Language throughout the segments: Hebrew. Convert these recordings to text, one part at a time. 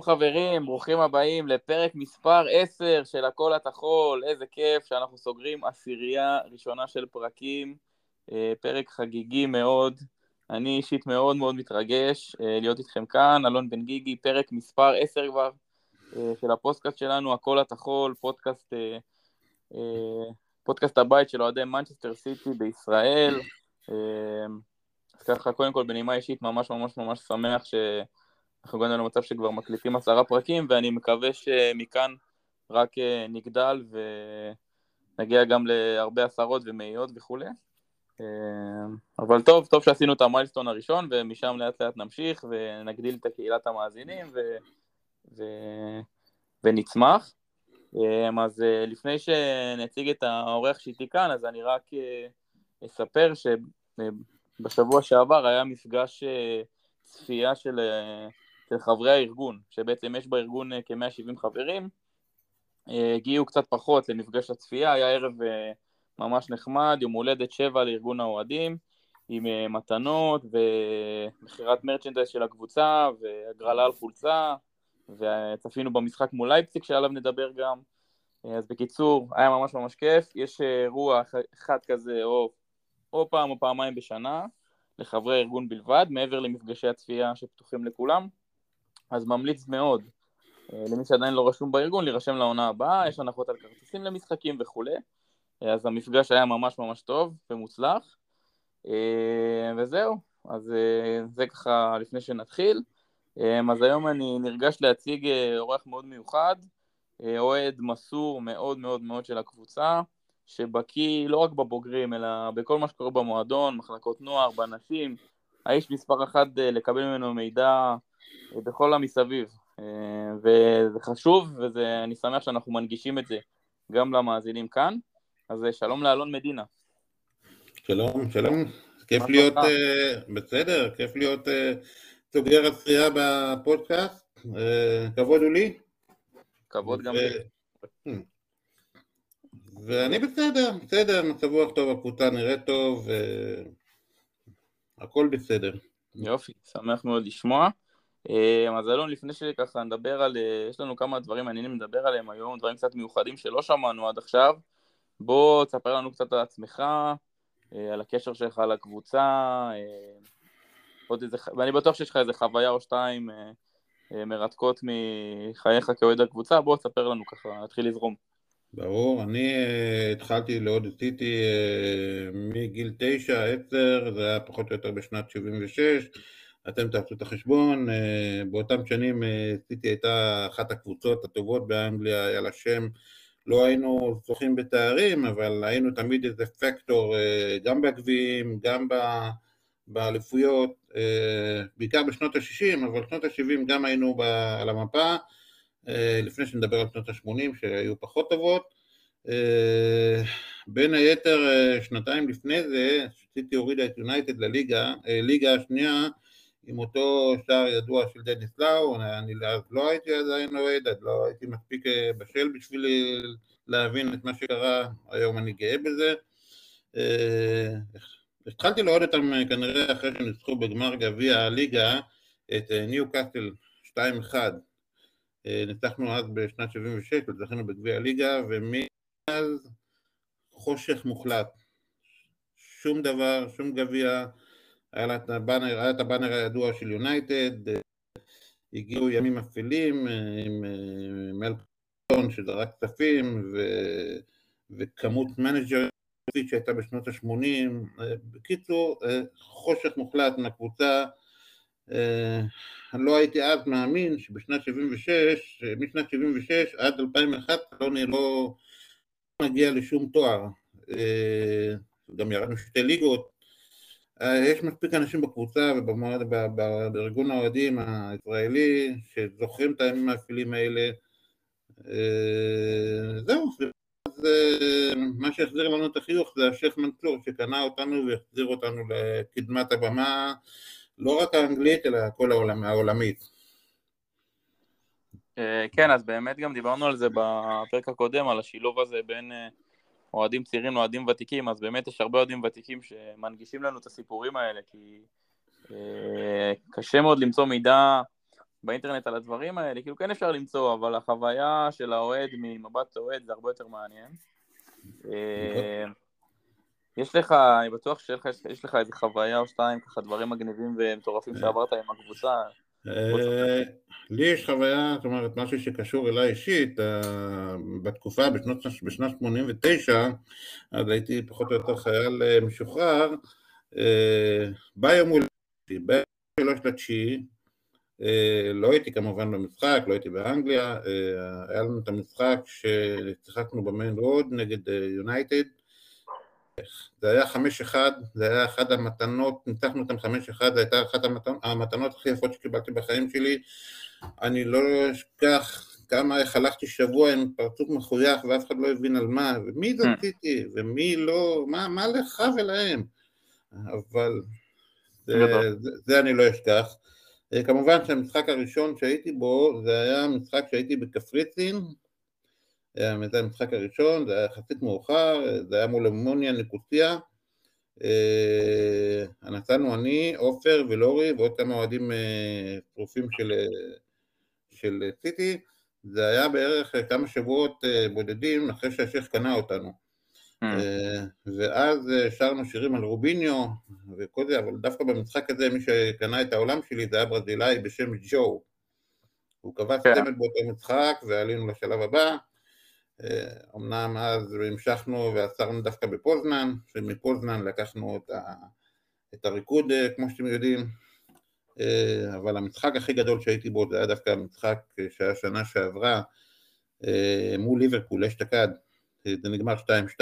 שלום חברים, ברוכים הבאים לפרק מספר 10 של הכל התחול, איזה כיף שאנחנו סוגרים עשירייה ראשונה של פרקים, אה, פרק חגיגי מאוד, אני אישית מאוד מאוד מתרגש אה, להיות איתכם כאן, אלון בן גיגי, פרק מספר 10 כבר אה, של הפודקאסט שלנו, הכל התחול, פודקאסט, פודקאסט הבית של אוהדי מנצ'סטר סיטי בישראל, אז ככה קודם כל בנימה אישית ממש ממש ממש שמח ש... אנחנו הגענו למצב שכבר מקליטים עשרה פרקים, ואני מקווה שמכאן רק אה, נגדל ונגיע גם להרבה עשרות ומאיות וכולי. אה, אבל טוב, טוב שעשינו את המיילסטון הראשון, ומשם לאט לאט נמשיך ונגדיל את קהילת המאזינים ו... ו... ונצמח. אה, אז לפני שנציג את האורח שאיתי כאן, אז אני רק אספר שבשבוע שעבר היה מפגש צפייה של של חברי הארגון, שבעצם יש בארגון אה, כ-170 חברים, אה, הגיעו קצת פחות למפגש הצפייה, היה ערב אה, ממש נחמד, יום הולדת שבע לארגון האוהדים, עם מתנות ומכירת מרצ'נדייז של הקבוצה והגרלה על חולצה, וצפינו במשחק מול לייפסיק שעליו נדבר גם. אז בקיצור, היה ממש ממש כיף, יש אירוע אחד כזה או, או פעם או פעמיים בשנה לחברי הארגון בלבד, מעבר למפגשי הצפייה שפתוחים לכולם. אז ממליץ מאוד. אה, למי שעדיין לא רשום בארגון להירשם לעונה הבאה, יש הנחות על כרטיסים למשחקים וכולי, אה, אז המפגש היה ממש ממש טוב ומוצלח, אה, וזהו, אז זה ככה לפני שנתחיל. אז היום אני נרגש להציג אורח מאוד מיוחד, אוהד מסור מאוד מאוד מאוד של הקבוצה, שבקיא לא רק בבוגרים, אלא בכל מה שקורה במועדון, מחלקות נוער, בנשים, האיש מספר אחת לקבל ממנו מידע בכל המסביב. אה, וזה חשוב, ואני שמח שאנחנו מנגישים את זה גם למאזינים כאן. אז אה, שלום לאלון מדינה. שלום, שלום. כיף להיות, uh, בסדר, כיף להיות uh, סוגר הצחייה בפודקאסט. Uh, כבוד הוא לי. כבוד גם לי. Hmm. ואני בסדר, בסדר, מצב רוח טוב, הקבוצה נראית טוב, הכל בסדר. יופי, שמח מאוד לשמוע. אה, אז אלון, לפני שככה נדבר על, אה, יש לנו כמה דברים מעניינים לדבר עליהם היום, דברים קצת מיוחדים שלא שמענו עד עכשיו. בוא תספר לנו קצת על עצמך, אה, על הקשר שלך לקבוצה, עוד איזה, ואני בטוח שיש לך איזה חוויה או שתיים מרתקות מחייך כאוהד הקבוצה, בוא תספר לנו ככה, נתחיל לזרום. ברור, אני התחלתי לעוד עשיתי מגיל תשע, עשר, זה היה פחות או יותר בשנת 76, אתם תעשו את החשבון, אה, באותם שנים סיטי אה, הייתה אחת הקבוצות הטובות באנגליה, היה לה שם, לא היינו זוכים בתארים, אבל היינו תמיד איזה פקטור אה, גם בגביעים, גם באליפויות, בעיקר בשנות ה-60, אבל בשנות ה-70 גם היינו על המפה, לפני שנדבר על שנות ה-80 שהיו פחות טובות. בין היתר, שנתיים לפני זה, סיטי הורידה את יונייטד לליגה, ליגה השנייה, עם אותו שער ידוע של דניס לאו, אני אז לא הייתי עדיין אוהד, אז לא הייתי מספיק אה, בשל בשביל להבין את מה שקרה, היום אני גאה בזה. אה, התחלתי לראות אותם אה, כנראה אחרי שניצחו בגמר גביע הליגה את ניו קאסטל 2-1. ניצחנו אז בשנת 76 וזכינו בגביע הליגה ומאז חושך מוחלט. שום דבר, שום גביע, היה לה את הבאנר, היה את הבאנר הידוע של יונייטד, אה, הגיעו ימים אפלים אה, עם אה, מלפון שזרק כספים ו... וכמות manager שהייתה בשנות ה-80, בקיצור חושך מוחלט מהקבוצה, לא הייתי אז מאמין שבשנת 76, משנת 76 עד 2001 לא, לא נגיע לשום תואר, גם ירדנו שתי ליגות, יש מספיק אנשים בקבוצה ובארגון האוהדים הישראלי שזוכרים את הימים האפילים האלה. אה, זהו, אז אה, מה שהחזיר לנו את החיוך זה השייח' מנצור שקנה אותנו והחזיר אותנו לקדמת הבמה, לא רק האנגלית אלא כל העולם, העולמית. כן, אז באמת גם דיברנו על זה בפרק הקודם, על השילוב הזה בין אוהדים צעירים לאוהדים ותיקים, אז באמת יש הרבה אוהדים ותיקים שמנגישים לנו את הסיפורים האלה, כי אה, קשה מאוד למצוא מידע באינטרנט על הדברים האלה, כאילו כן אפשר למצוא, אבל החוויה של האוהד ממבט אוהד זה הרבה יותר מעניין. אה, יש לך, אני בטוח שיש לך איזה חוויה או שתיים, ככה דברים מגניבים ומטורפים שעברת עם הקבוצה. אה, לי יש חוויה, זאת אומרת, משהו שקשור אליי אישית, אה, בתקופה, בשנת 89, אז הייתי פחות או יותר חייל אה, משוחרר, בא יום הולדתי, ב-3 לתשיעי, לא הייתי כמובן במשחק, לא הייתי באנגליה, היה לנו את המשחק ששיחקנו במיין רוד נגד יונייטד, זה היה חמש אחד, זה היה אחת המתנות, ניצחנו אותם חמש אחד, זו הייתה אחת המתנות, הכי יפות שקיבלתי בחיים שלי. אני לא אשכח כמה איך הלכתי שבוע עם פרצוף מחוייך ואף אחד לא הבין על מה, ומי זכיתי, ומי לא, מה, מה לך ולהם. אבל זה, זה, זה אני לא אשכח. כמובן שהמשחק הראשון שהייתי בו זה היה משחק שהייתי בקפריסין, זה היה המשחק הראשון, זה היה יחסית מאוחר, זה היה מול אמוניה ניקוסיה. אה, נסענו אני, עופר ולורי ועוד כמה אוהדים פרופים אה, של, של סיטי. זה היה בערך כמה שבועות אה, בודדים אחרי שהשייח קנה אותנו. Mm. ואז שרנו שירים על רוביניו וכל זה, אבל דווקא במשחק הזה מי שקנה את העולם שלי זה היה ברזילאי בשם ג'ו. הוא קבע כן. סטמט באותו משחק ועלינו לשלב הבא. אמנם אז המשכנו ועצרנו דווקא בפוזנן, ומפוזנן לקחנו את, ה, את הריקוד כמו שאתם יודעים, אבל המשחק הכי גדול שהייתי בו זה היה דווקא המשחק שהיה שנה שעברה מול ליברפול אשתקד, זה נגמר 2-2,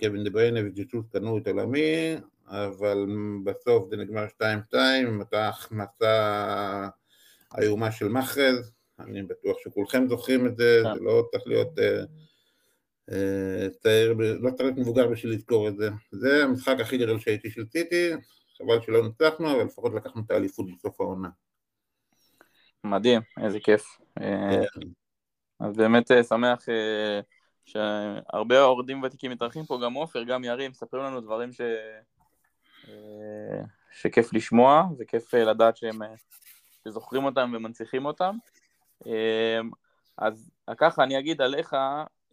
קווין דה בריינה וג'יטוס קנו את עולמי, אבל בסוף זה נגמר 2-2, עם אותה החמצה איומה של מחרז, אני בטוח שכולכם זוכרים את זה, כן. זה לא צריך להיות אה, אה, צעיר, לא צריך להיות מבוגר בשביל לזכור את זה. זה המשחק הכי גדול שהייתי של סיטי, חבל שלא ניצחנו, אבל לפחות לקחנו את האליפות בסוף העונה. מדהים, איזה כיף. אה, כן. אז באמת שמח שהרבה אוהדים ותיקים מתארחים פה, גם עופר, גם ירים, מספרים לנו דברים ש... שכיף לשמוע, וכיף לדעת שהם שזוכרים אותם ומנציחים אותם. אמ, אז ככה אני אגיד עליך,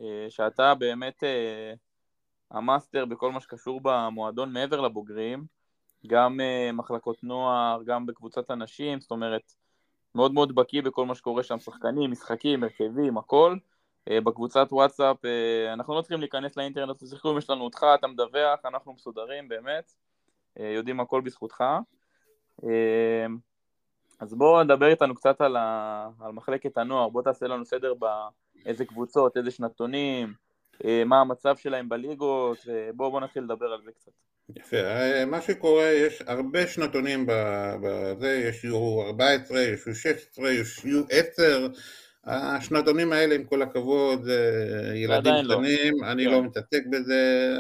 אה, שאתה באמת אה, המאסטר בכל מה שקשור במועדון מעבר לבוגרים, גם אה, מחלקות נוער, גם בקבוצת הנשים, זאת אומרת, מאוד מאוד בקיא בכל מה שקורה שם, שחקנים, משחקים, הרכבים, הכל. בקבוצת וואטסאפ, אנחנו לא צריכים להיכנס לאינטרנט, תשיחקו אם יש לנו אותך, אתה מדווח, אנחנו מסודרים באמת, יודעים הכל בזכותך. אז בוא נדבר איתנו קצת על, ה... על מחלקת הנוער, בוא תעשה לנו סדר באיזה קבוצות, איזה שנתונים, אה, מה המצב שלהם בליגות, ובוא בוא נתחיל לדבר על זה קצת. יפה, אה, מה שקורה, יש הרבה שנתונים בזה, יש יהיו 14, יש יהיו 16, יש יהיו 10, השנתונים האלה עם כל הכבוד, ילדים לא. קטנים, לא. אני כן. לא מתעסק בזה,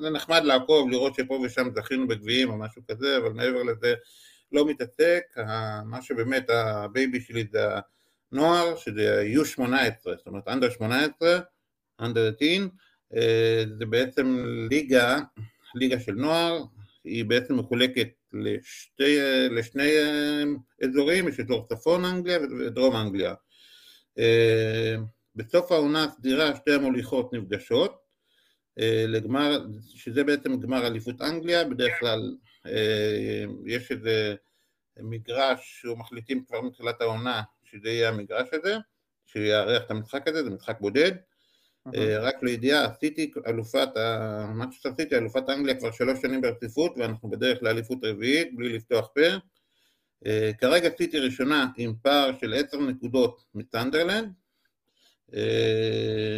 זה נחמד לעקוב, לראות שפה ושם זכינו בגביעים או משהו כזה, אבל מעבר לזה לא מתעסק, מה שבאמת ה baby שלי זה הנוער, שזה U18, זאת אומרת under 18, under 18, זה בעצם ליגה, ליגה של נוער, היא בעצם מחולקת לשתי, לשני אזורים, יש אזור צפון אנגליה ודרום אנגליה. בסוף העונה הסדירה שתי המוליכות נפגשות, לגמר, שזה בעצם גמר אליפות אנגליה, בדרך כלל אה, יש איזה מגרש שהוא מחליטים כבר מתחילת העונה שזה יהיה המגרש הזה, שיארח את המשחק הזה, זה משחק בודד. אה, רק לידיעה, עשיתי אלופת, מצ'סטר סיטי, אלופת אנגליה כבר שלוש שנים ברציפות ואנחנו בדרך לאליפות רביעית בלי לפתוח פה. אה, כרגע סיטי ראשונה עם פער של עשר נקודות מסנדרלנד,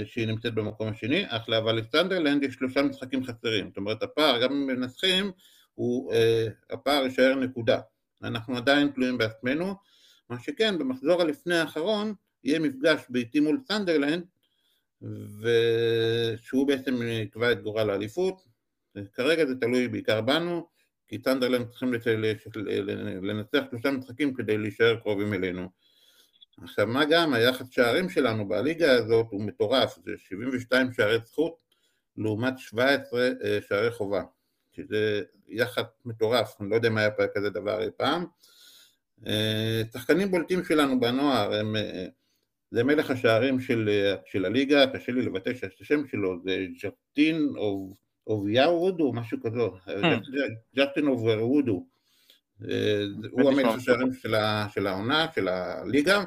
שהיא נמצאת במקום השני, אך אבל לסנדרלנד יש שלושה משחקים חסרים, זאת אומרת הפער, גם אם מנצחים, הוא, אה, הפער יישאר נקודה. אנחנו עדיין תלויים בעצמנו, מה שכן, במחזור הלפני האחרון יהיה מפגש ביתי מול סנדרלנד, ושהוא בעצם יקבע את גורל האליפות. כרגע זה תלוי בעיקר בנו, כי סנדרלנד צריכים לנצח שלושה משחקים כדי להישאר קרובים אלינו. עכשיו מה גם, היחס שערים שלנו בליגה הזאת הוא מטורף, זה 72 שערי זכות לעומת 17 אה, שערי חובה. שזה יחד מטורף, אני לא יודע אם היה כזה דבר אי פעם. שחקנים בולטים שלנו בנוער הם, זה מלך השערים של, של הליגה, קשה לי לבטא את השם שלו, זה ג'פטין או אוביהו וודו, משהו כזה, ג'פטין אוביהו הוא המלך השערים של העונה, של הליגה,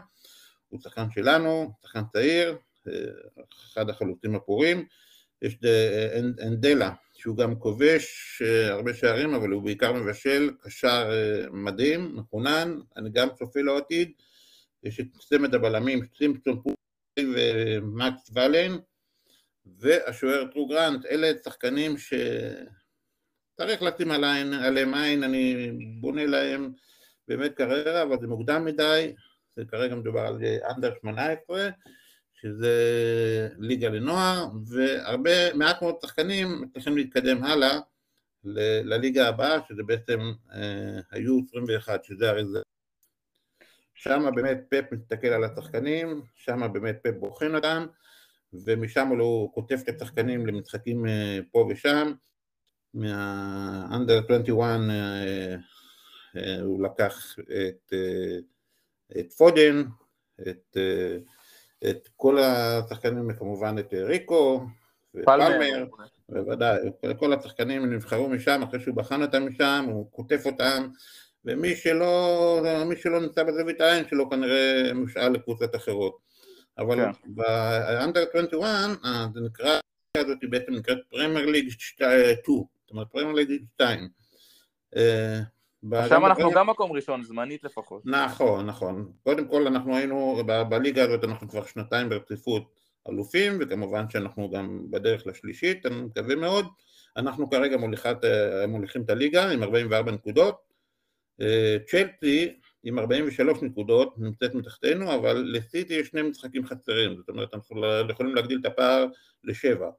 הוא שחקן שלנו, שחקן צעיר, אחד החלוצים הפורים, יש אנדלה, שהוא גם כובש הרבה שערים, אבל הוא בעיקר מבשל, קשר מדהים, מחונן, אני גם צופה לו עתיד, יש את צמד הבלמים, סימפסון פורי ומקס ולן, והשוער טרו גרנט, אלה שחקנים שצריך לשים עליהם עין, אני בונה להם באמת קריירה, אבל זה מוקדם מדי, זה כרגע מדובר על אנדר 18, שזה ליגה לנוער, והרבה, מעט מאוד שחקנים צריכים להתקדם הלאה לליגה הבאה, שזה בעצם אה, היו 21, שזה הרי זה. שם באמת פפ מסתכל על השחקנים, שם באמת פפ בוחן אותם, ומשם הוא כותב את השחקנים למשחקים אה, פה ושם, מה-under 21 אה, אה, הוא לקח את, את פודן, את, את כל השחקנים, כמובן את ריקו, ופלמר, בוודאי, כל השחקנים נבחרו משם, אחרי שהוא בחן אותם משם, הוא קוטף אותם, ומי שלא, שלא נמצא בזווית העין שלו כנראה מושאל לקבוצות אחרות. אבל כן. ב under 21, אה, זה נקרא, הזאת בעצם נקראת פרמייר ליג 2, זאת אומרת פרמייר ליג 2. עכשיו אנחנו גם מקום ראשון, זמנית לפחות. נכון, נכון. קודם כל אנחנו היינו, בליגה הזאת אנחנו כבר שנתיים ברציפות אלופים, וכמובן שאנחנו גם בדרך לשלישית, אני מקווה מאוד. אנחנו כרגע מוליכת, אה, מוליכים את הליגה עם 44 נקודות. אה, צ'לסי עם 43 נקודות, נמצאת מתחתנו, אבל לסיטי יש שני משחקים חסרים, זאת אומרת אנחנו לא יכולים להגדיל את הפער לשבע,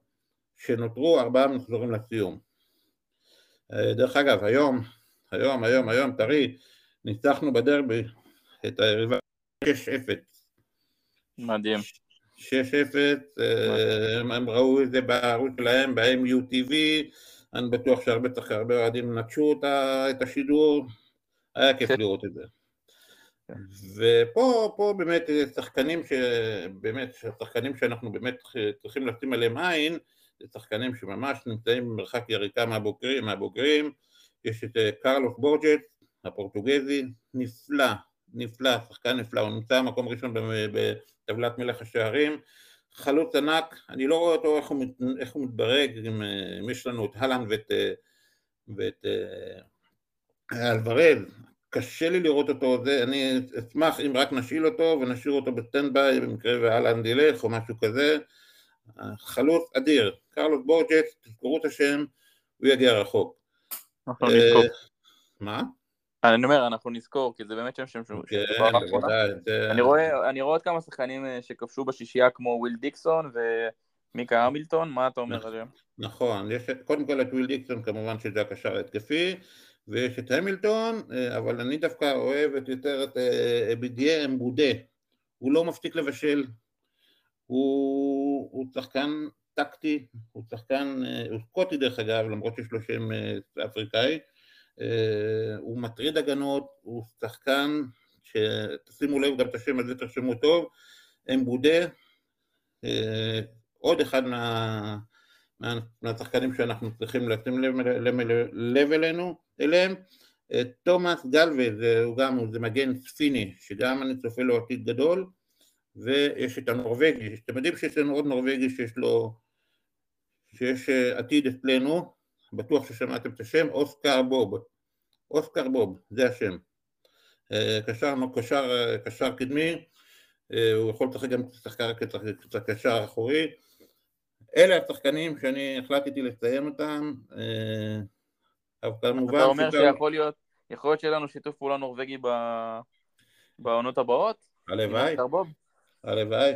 שנותרו ארבעה מחזורים לסיום. אה, דרך אגב, היום, היום, היום, היום, טרי, ניצחנו בדרבי את היריבה 6-0. מדהים. 6-0, אה, הם ראו את זה בערוץ שלהם, ב-MUTV, אני בטוח שהרבה אוהדים נטשו את השידור, היה כיף כן. לראות את זה. ופה פה באמת שחקנים שבאמת, שחקנים שאנחנו באמת צריכים לשים עליהם עין, זה שחקנים שממש נמצאים במרחק יריקה מהבוגרים, מהבוגרים. יש את אה, קרלוס בורג'ס, הפורטוגזי, נפלא, נפלא, שחקן נפלא, הוא נמצא במקום ראשון בטבלת מלך השערים, חלוץ ענק, אני לא רואה אותו איך הוא, איך הוא מתברג, אם, אה, אם יש לנו את הלנד ואת, אה, ואת אלוורז, קשה לי לראות אותו, זה, אני אשמח אם רק נשאיל אותו ונשאיר אותו ב stand by במקרה ואלן ילך או משהו כזה. חלוץ אדיר, קרלוס בורג'ס, תזכרו את השם, הוא יגיע רחוק. אנחנו נזכור. אה, מה? אני אומר, אנחנו נזכור, כי זה באמת שם שם כן, בוודאי. אני רואה עוד כמה שחקנים אה, שכבשו בשישייה כמו וויל דיקסון ומיקה המילטון, מה אתה אומר עליהם? נכון, יש קודם כל את וויל דיקסון כמובן שזה הקשר ההתקפי, ויש את המילטון, אה, אבל אני דווקא אוהב יותר את אה, בידייה אמבודה, הוא לא מפסיק לבשל, הוא שחקן טקטי, הוא שחקן, אה, הוא סקוטי דרך אגב, למרות שיש לו שם אפריקאי, הוא מטריד הגנות, הוא שחקן, שתשימו לב גם את השם הזה, תרשמו טוב, אמבודה, עוד אחד מה... מהשחקנים שאנחנו צריכים לשים לב, לב אלינו, אליהם. תומאס גלווה, זה, הוא גם, זה מגן ספיני, שגם אני צופה לו עתיד גדול, ויש את הנורבגי, אתם יודעים שיש לנו עוד נורבגי שיש לו, שיש אה, עתיד אצלנו, בטוח ששמעתם את השם, אוסקר בוב, אוסקר בוב, זה השם. אה, קשר, קשר, אה, קשר קדמי, הוא יכול לשחק גם כקשר אחורי, אלה השחקנים שאני החלטתי לציין אותם, אבל כמובן... אתה אומר שיכול להיות, יכול להיות שיהיה לנו שיתוף פעולה נורבגי בעונות הבאות? הלוואי, הלוואי.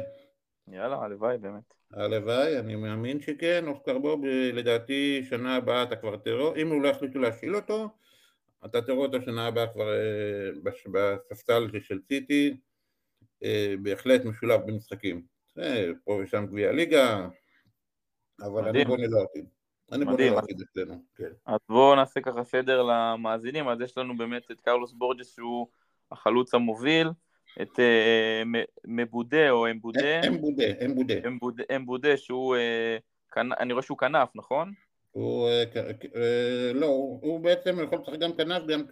יאללה, הלוואי באמת. הלוואי, אני מאמין שכן, אוסקר בוב לדעתי שנה הבאה אתה כבר תראו, אם הוא לא יחליטו להשאיל אותו, אתה תראו אותו שנה הבאה כבר אה, בספסל של סיטי, אה, בהחלט משולב במשחקים. פה ושם גביע ליגה, אבל אני בונה לעתיד. אני בונה לעתיד אצלנו, כן. אז בואו נעשה ככה סדר למאזינים, אז יש לנו באמת את קרלוס בורג'ס שהוא החלוץ המוביל, את אה, מבודה או אמבודה. אמבודה, אמבודה. אמבודה שהוא, אני רואה שהוא כנף, נכון? הוא, לא, הוא בעצם יכול לשחק גם כנף גם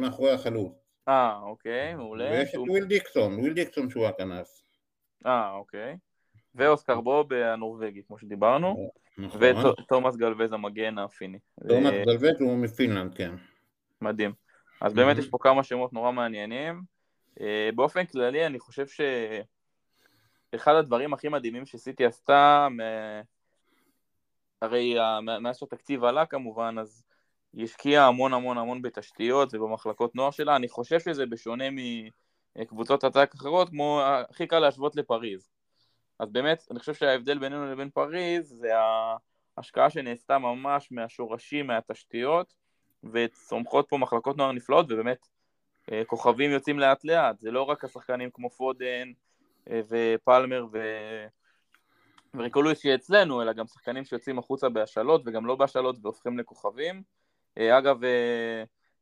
מאחורי החלוץ. אה, אוקיי, מעולה. ויש את וויל דיקסון, וויל דיקסון שהוא הכנף. אה, אוקיי. ואוסקר בוב הנורבגי, כמו שדיברנו. נכון. ותומאס גלווז המגן הפיני. תומאס גלווז הוא מפינלנד, כן. מדהים. אז באמת יש פה כמה שמות נורא מעניינים. אה, באופן כללי אני חושב שאחד הדברים הכי מדהימים שסיטי עשתה, הרי מאז שהתקציב עלה כמובן, אז היא השקיעה המון המון המון בתשתיות ובמחלקות נוער שלה, אני חושב שזה בשונה מקבוצות עתק אחרות, כמו הכי קל להשוות לפריז. אז באמת, אני חושב שההבדל בינינו לבין פריז זה ההשקעה שנעשתה ממש מהשורשים, מהתשתיות, וצומחות פה מחלקות נוער נפלאות, ובאמת אה, כוכבים יוצאים לאט לאט, זה לא רק השחקנים כמו פודן אה, ופלמר ו... וריקולויס שאצלנו, אלא גם שחקנים שיוצאים החוצה בהשאלות וגם לא בהשאלות והופכים לכוכבים. אה, אגב,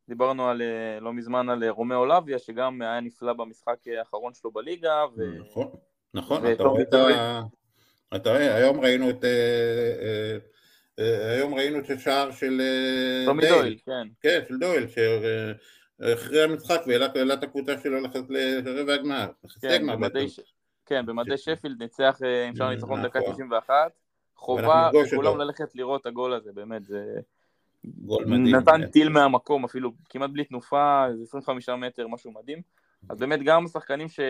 דיברנו על, לא מזמן על רומאו לביה, שגם היה נפלא במשחק האחרון שלו בליגה. ו... נכון. נכון, אתה רואה את ה... אתה רואה, היום ראינו את... אה, אה, אה, היום ראינו את השער של דויל, כן. כן, של דויל, שאחרי המשחק והעלה את הקבוצה שלו לרבע הגמר. כן, כן, במדי שפילד ניצח עם שער ניצחון דקה 91. חובה לכולם ללכת לראות את הגול הזה, באמת, זה... גול מדהים. נתן כן. טיל מהמקום, אפילו כמעט בלי תנופה, 25 מטר, משהו מדהים. אז באמת גם שחקנים ש...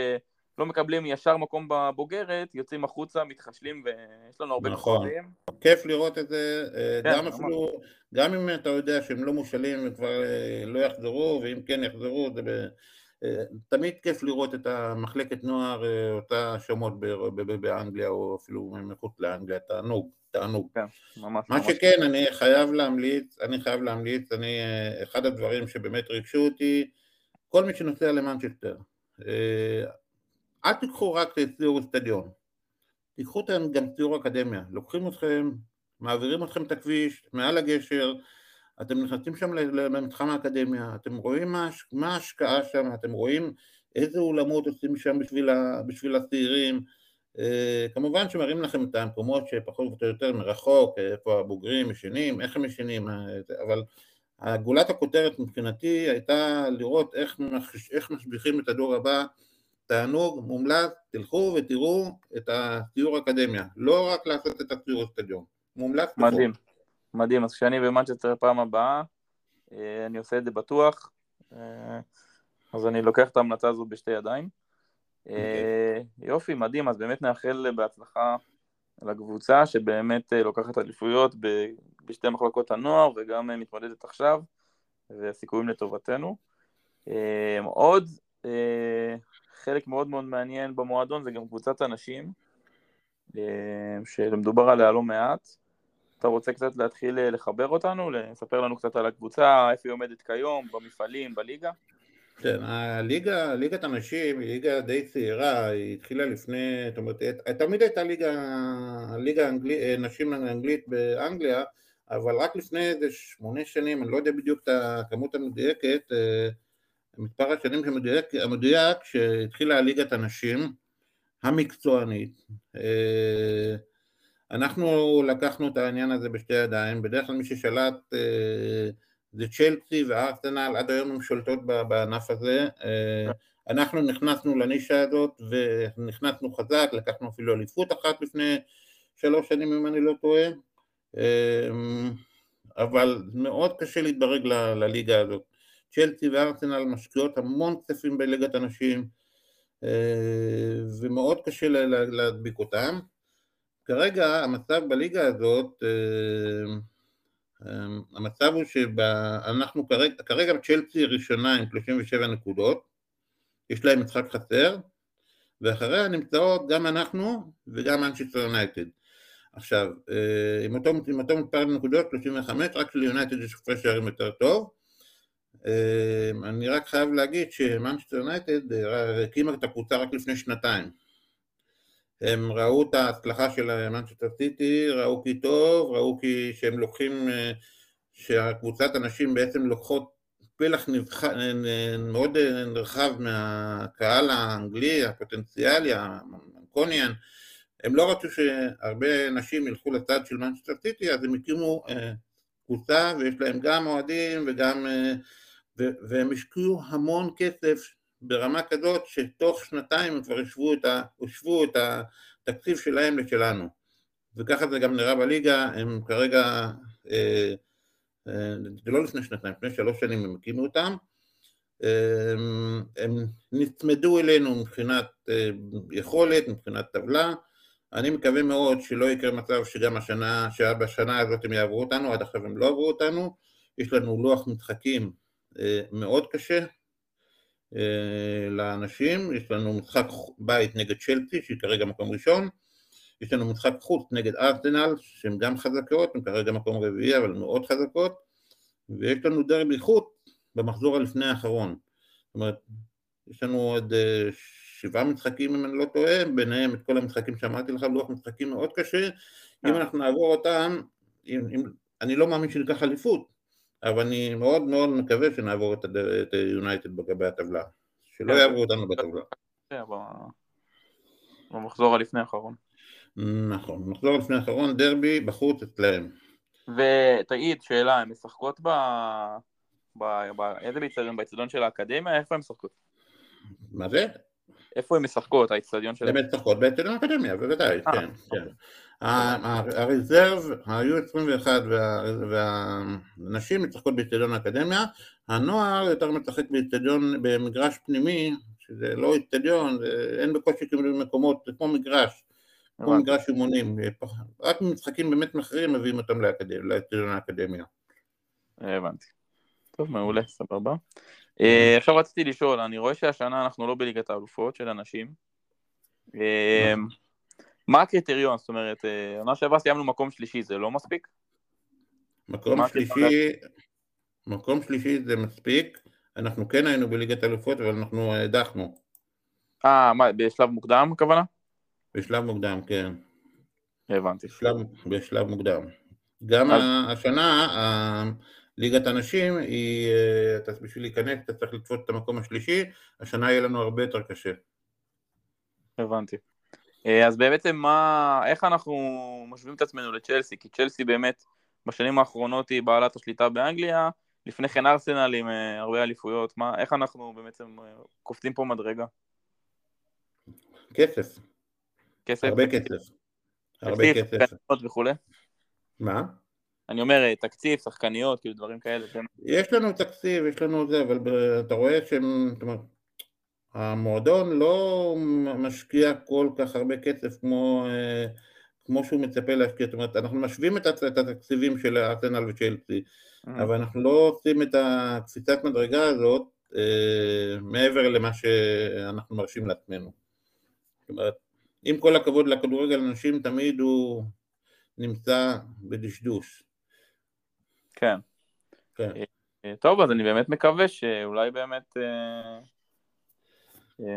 לא מקבלים ישר מקום בבוגרת, יוצאים החוצה, מתחשלים ויש לנו הרבה נכון. כוכבים. כיף לראות את זה, אה, כן, גם אפילו, גם אם אתה יודע שהם לא מושאלים וכבר אה, לא יחזרו, ואם כן יחזרו, זה ב... אה, תמיד כיף לראות את המחלקת נוער, אותה שמות באנגליה או אפילו מחוץ לאנגליה, תענוג, תענוג. כן, ממש. מה ממש שכן, אני חייב להמליץ, אני חייב להמליץ, אני, אחד הדברים שבאמת ריגשו אותי, כל מי שנוסע למנצ'סטר, אל תיקחו רק ציור אצטדיון, תיקחו אתם גם ציור אקדמיה, לוקחים אתכם, מעבירים אתכם את הכביש, מעל הגשר, אתם נכנסים שם למתחם האקדמיה, אתם רואים מה ההשקעה שם, אתם רואים איזה אולמות עושים שם בשביל, ה, בשביל הצעירים, אה, כמובן שמראים לכם את המקומות שפחות או יותר מרחוק, איפה הבוגרים ישנים, איך הם ישנים, אה, אבל גולת הכותרת מבחינתי הייתה לראות איך, איך משביחים את הדור הבא תענוג, מומלץ, תלכו ותראו את הסיור אקדמיה, לא רק לעשות את הסיור אצטדיון, מומלץ. מדהים, תלכו. מדהים, אז כשאני במנצ'סטר פעם הבאה, אה, אני עושה את זה בטוח, אה, אז אני לוקח את ההמלצה הזו בשתי ידיים. Okay. אה, אוקיי. יופי, מדהים, אז באמת נאחל בהצלחה לקבוצה שבאמת לוקחת אליפויות בשתי מחלקות הנוער וגם מתמודדת עכשיו, והסיכויים לטובתנו. עוד חלק מאוד מאוד מעניין במועדון זה גם קבוצת אנשים, אה, שמדובר עליה לא מעט. אתה רוצה קצת להתחיל אה, לחבר אותנו, לספר לנו קצת על הקבוצה, איפה היא עומדת כיום, במפעלים, בליגה? כן, הליגה, ליגת הנשים היא ליגה די צעירה, היא התחילה לפני, זאת אומרת, תמיד הייתה ליגה, ליגה אנגלי, אה, נשים אנגלית באנגליה, אבל רק לפני איזה שמונה שנים, אני לא יודע בדיוק את הכמות המדויקת, מספר השנים המדויק, המדויק שהתחילה ליגת הנשים המקצוענית. אה, אנחנו לקחנו את העניין הזה בשתי ידיים, בדרך כלל מי ששלט אה, זה צ'לסי וארסנל, עד היום הן שולטות בענף הזה. אה, אנחנו נכנסנו לנישה הזאת ונכנסנו חזק, לקחנו אפילו אליפות אחת לפני שלוש שנים אם אני לא טועה, אבל מאוד קשה להתברג לליגה הזאת. צ'לסי וארסנל משקיעות המון כספים בליגת הנשים אה, ומאוד קשה להדביק אותם. כרגע המצב בליגה הזאת, אה, אה, המצב הוא שאנחנו כרגע, כרגע צ'לסי ראשונה עם 37 נקודות, יש להם משחק חסר, ואחריה נמצאות גם אנחנו וגם אנצ'סטר יונייטד. עכשיו, עם אותו, עם אותו מספר נקודות, 35, רק שליונייטד יש הפרש שערים יותר טוב, אני רק חייב להגיד שמנצ'סטר יונייטד אה, הקימה את הקבוצה רק לפני שנתיים. הם ראו את ההצלחה של מנצ'סטר סיטי, ראו כי טוב, ראו כי שהם לוקחים, אה, שהקבוצת הנשים בעצם לוקחות פלח נרחב, מאוד נרחב מהקהל האנגלי, הפוטנציאלי, ה Mancunian, הם לא רצו שהרבה נשים ילכו לצד של מנצ'סטר סיטי, אז הם הקימו קבוצה ויש להם גם אוהדים וגם... והם השקיעו המון כסף ברמה כזאת שתוך שנתיים הם כבר השוו את, ה, את התקציב שלהם לשלנו. וככה זה גם נראה בליגה, הם כרגע, אה, אה, זה לא לפני שנתיים, לפני שלוש שנים הם הקימו אותם, אה, הם נצמדו אלינו מבחינת אה, יכולת, מבחינת טבלה, אני מקווה מאוד שלא יקרה מצב שגם השנה, שבשנה הזאת הם יעברו אותנו, עד עכשיו הם לא עברו אותנו, יש לנו לוח משחקים אה, מאוד קשה, אה, לאנשים, יש לנו משחק בית נגד צ'לסי שהיא כרגע מקום ראשון, יש לנו משחק חוץ נגד ארסנל שהן גם חזקות, הן כרגע מקום רביעי אבל מאוד חזקות, ויש לנו דרבי חוץ במחזור הלפני האחרון, זאת אומרת יש לנו עוד אה, שבעה משחקים אם אני לא טועה, ביניהם את כל המשחקים שאמרתי לך, לוח משחקים מאוד קשה, אם אנחנו נעבור אותם, אם, אם, אני לא מאמין שניקח אליפות, אבל אני מאוד מאוד מקווה שנעבור את יונייטד בגבי הטבלה, שלא כן. יעברו אותנו בטבלה. כן, במחזור הלפני האחרון. נכון, מחזור לפני האחרון, דרבי בחוץ אצלהם. ותגיד, שאלה, הן משחקות ב... איזה באיצטדיון? באיצטדיון של האקדמיה? איפה הן משחקות? מה זה? איפה הן משחקות, האיצטדיון שלהן? הן משחקות באיצטדיון האקדמיה, בוודאי, אה, כן, כן. אוקיי. הרזרב, היו 21 והנשים משחקות באיצטדיון האקדמיה, הנוער יותר משחק באיצטדיון, במגרש פנימי, שזה לא איצטדיון, אין בקושי כאילו מקומות, זה כמו מגרש, כמו מגרש אימונים, רק משחקים באמת מכריעים מביאים אותם לאיצטדיון האקדמיה. הבנתי. טוב, מעולה, סבבה. אה, עכשיו רציתי לשאול, אני רואה שהשנה אנחנו לא בליגת האלופות של הנשים. אה, מה הקריטריון? זאת אומרת, אה, עונה שעברה סיימנו מקום שלישי, זה לא מספיק? מקום שלישי, מקום שלישי זה מספיק, אנחנו כן היינו בליגת אלופות, אבל אנחנו הדחנו. אה, מה, בשלב מוקדם הכוונה? בשלב מוקדם, כן. הבנתי. בשלב, בשלב מוקדם. גם אז... השנה, ליגת הנשים, היא, אה, אתה, בשביל להיכנס אתה צריך לתפוס את המקום השלישי, השנה יהיה לנו הרבה יותר קשה. הבנתי. אה, אז בעצם מה, איך אנחנו משווים את עצמנו לצ'לסי? כי צ'לסי באמת בשנים האחרונות היא בעלת השליטה באנגליה, לפני כן ארסנל עם אה, הרבה אליפויות, מה, איך אנחנו בעצם קופצים פה מדרגה? כסף. כסף? הרבה כסף. הרבה כסף. וכולי? מה? אני אומר, תקציב, שחקניות, כאילו דברים כאלה. כן. יש לנו תקציב, יש לנו זה, אבל אתה רואה שהם, זאת אומרת, המועדון לא משקיע כל כך הרבה כסף כמו, אה, כמו שהוא מצפה להשקיע, זאת אומרת, אנחנו משווים את התקציבים של ארסנל וצ'לסי, mm. אבל אנחנו לא עושים את הקפיצת מדרגה הזאת אה, מעבר למה שאנחנו מרשים לעצמנו. זאת אומרת, עם כל הכבוד לכדורגל הנשים, תמיד הוא נמצא בדשדוש. כן. כן. אה, טוב, אז אני באמת מקווה שאולי באמת אה,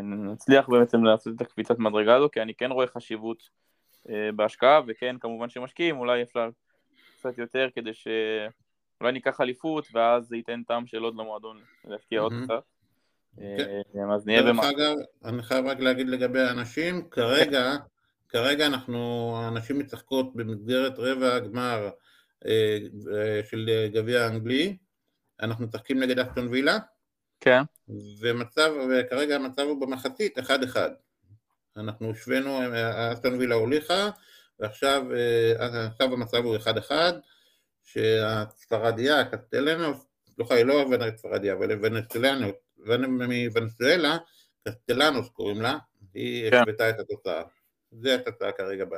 נצליח בעצם לעשות את הקפיצת מדרגה הזו, כי אני כן רואה חשיבות אה, בהשקעה, וכן, כמובן שמשקיעים, אולי אפשר קצת יותר כדי שאולי ניקח אליפות, ואז זה ייתן טעם של עוד למועדון להשקיע עוד קצת. כן. אז נהיה במה. דרך אגב, אני חייב רק להגיד לגבי האנשים, כרגע, כרגע אנחנו, הנשים משחקות במסגרת רבע הגמר של גביע האנגלי, אנחנו משחקים נגד אסטון וילה, כן. ומצב, וכרגע המצב הוא במחצית 1-1. אנחנו השווינו, אסטון וילה הוליכה, ועכשיו עכשיו המצב הוא 1-1, שהספרדיה, קסטלנוס, לא חי, לא ספרדיה, אבל מוונצואלה, קסטלנוס קוראים לה, היא כן. השוותה את התוצאה. זה התוצאה כרגע ב...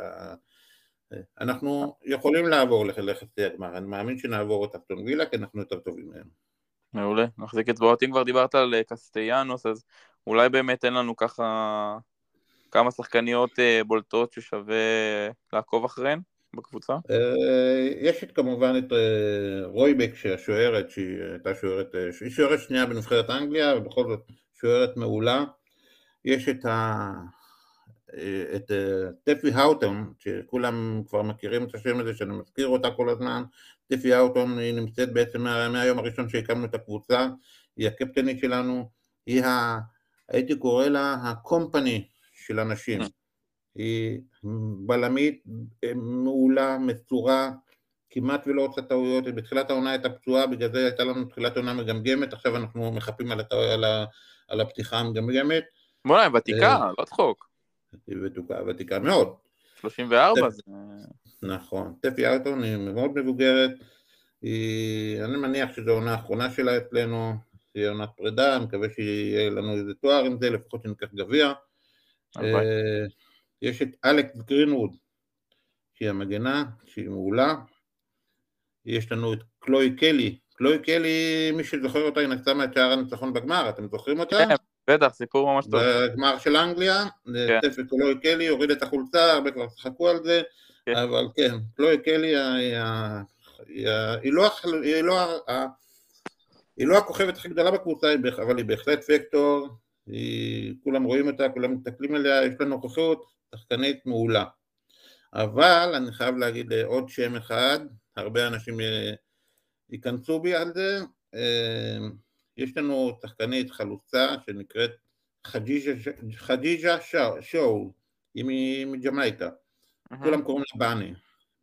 אנחנו יכולים לעבור לחצי הגמר, אני מאמין שנעבור את אסטון וילה, כי אנחנו יותר טובים מהם. מעולה, נחזיק אצבעות. אם כבר דיברת על אה, קסטיאנוס, אז אולי באמת אין לנו ככה כמה שחקניות אה, בולטות ששווה לעקוב אחריהן בקבוצה? אה, יש את כמובן את רויבק, שהשוערת, שהיא הייתה שוערת, היא שוערת שנייה בנבחרת אנגליה, ובכל זאת שוערת מעולה. יש את את טפי האוטון, שכולם כבר מכירים את השם הזה, שאני מזכיר אותה כל הזמן, טפי האוטון היא נמצאת בעצם מהיום הראשון שהקמנו את הקבוצה, היא הקפטנית שלנו, היא ה... הייתי קורא לה הקומפני של אנשים. היא בלמית מעולה, מסורה, כמעט ולא עושה טעויות, בתחילת העונה הייתה פצועה, בגלל זה הייתה לנו תחילת עונה מגמגמת, עכשיו אנחנו מחפים על, הטע... על, ה... על הפתיחה המגמגמת. בוא'נה, ותיקה, אה, לא צחוק. היא ותיקה, ותיקה מאוד. 34 זה... נכון, טפי ארטון היא מאוד מבוגרת, היא... אני מניח שזו העונה האחרונה שלה אצלנו, היא עונת פרידה, אני מקווה שיהיה לנו איזה תואר עם זה, לפחות שניקח גביע. אה, יש את אלכס גרינווד, שהיא המגנה, שהיא מעולה. יש לנו את קלוי קלי. קלוי קלי, מי שזוכר אותה, היא נחצה מהשער הניצחון בגמר, אתם זוכרים אותה? כן, בטח, סיפור ממש טוב. בגמר של אנגליה, כן. קלוי קלי, הוריד את החולצה, הרבה כבר צחקו על זה. אבל כן, קלוי קלי היא לא, לא היא לא הכוכבת הכי גדולה בקבוצה, אבל היא בהחלט וקטור, היא, כולם רואים אותה, כולם מסתכלים עליה, יש לה נוכחות, שחקנית מעולה. אבל אני חייב להגיד עוד שם אחד, הרבה אנשים ייכנסו בי על זה, אמ, יש לנו שחקנית חלוצה שנקראת חדיג'ה שואו, היא מג'מייקה, כולם קוראים לה בני,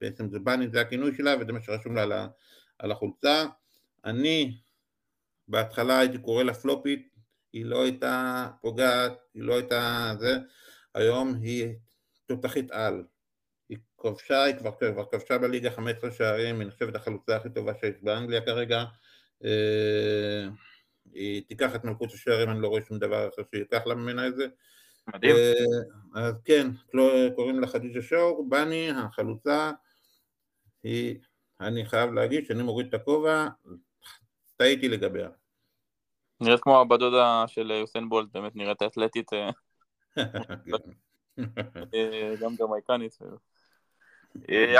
בעצם זה בני זה הכינוי שלה וזה מה שרשום לה על החולצה, אני בהתחלה הייתי קורא לה פלופית, היא לא הייתה פוגעת, היא לא הייתה זה, היום היא תותחית על, היא כובשה, היא כבר, כבר כבשה בליגה 15 שערים, היא נחשבת החלוצה הכי טובה שיש באנגליה כרגע, אה, היא תיקח את מלכות השערים, אני לא רואה שום דבר אחר שייקח לה ממנה את זה. מדהים. אה, אז כן, קוראים לה חדיג'ה שור, בני החלוצה, היא, אני חייב להגיד שאני מוריד את הכובע, טעיתי לגביה. נראית כמו הבת דודה של יוסיין בולט, באמת נראית אתלטית, אה, אה, גם גמייקנית.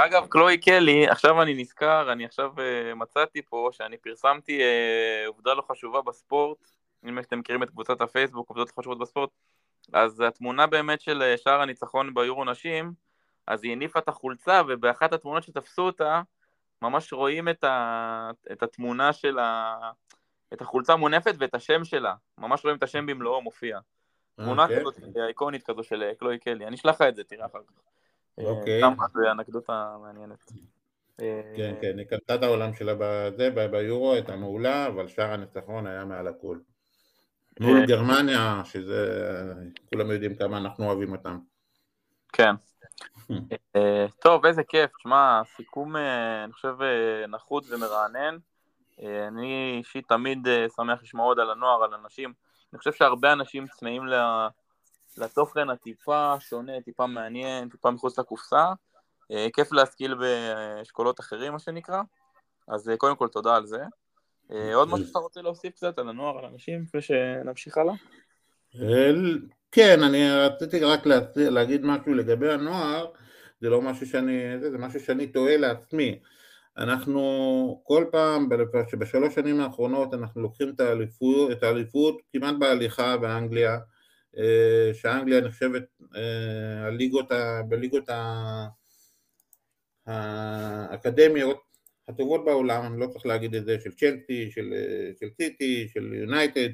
אגב, קלוי קלי, עכשיו אני נזכר, אני עכשיו מצאתי פה שאני פרסמתי עובדה לא חשובה בספורט, אם אתם מכירים את קבוצת הפייסבוק, עובדות לא חשובות בספורט, אז התמונה באמת של שער הניצחון ביורו נשים, אז היא הניפה את החולצה, ובאחת התמונות שתפסו אותה, ממש רואים את, ה, את התמונה של ה... את החולצה מונפת ואת השם שלה, ממש רואים את השם במלואו מופיע. תמונה אוקיי. כזאת איקונית כזו של אה, קלוי קלי, אני אשלח לך את זה, תראה אחר כך. אה, אוקיי. זה אנקדוטה מעניינת. כן, כן, היא קנתה את העולם שלה בזה, ביורו, הייתה מעולה, אבל שער הניצחון היה מעל הכול. מול גרמניה, שזה, כולם יודעים כמה אנחנו אוהבים אותם. כן. אה, טוב, איזה כיף, שמע, סיכום, אני חושב, נחות ומרענן. אה, אני אישית תמיד אה, שמח לשמוע עוד על הנוער, על אנשים. אני חושב שהרבה אנשים צמאים לתוכן הטיפה שונה, טיפה מעניין, טיפה מחוץ לקופסה. אה, כיף להשכיל באשכולות אחרים, מה שנקרא. אז קודם כל תודה על זה. עוד משהו שאתה רוצה להוסיף קצת על הנוער, על אנשים, לפני שנמשיך הלאה? כן, אני רציתי רק להגיד משהו לגבי הנוער, זה לא משהו שאני, זה, זה משהו שאני תוהה לעצמי. אנחנו כל פעם, בשלוש שנים האחרונות אנחנו לוקחים את האליפות, את האליפות כמעט בהליכה באנגליה, אה, שאנגליה נחשבת אה, הליגות, בליגות האקדמיות הטובות בעולם, אני לא צריך להגיד את זה, של צ'לסי, של, של סיטי, של יונייטד,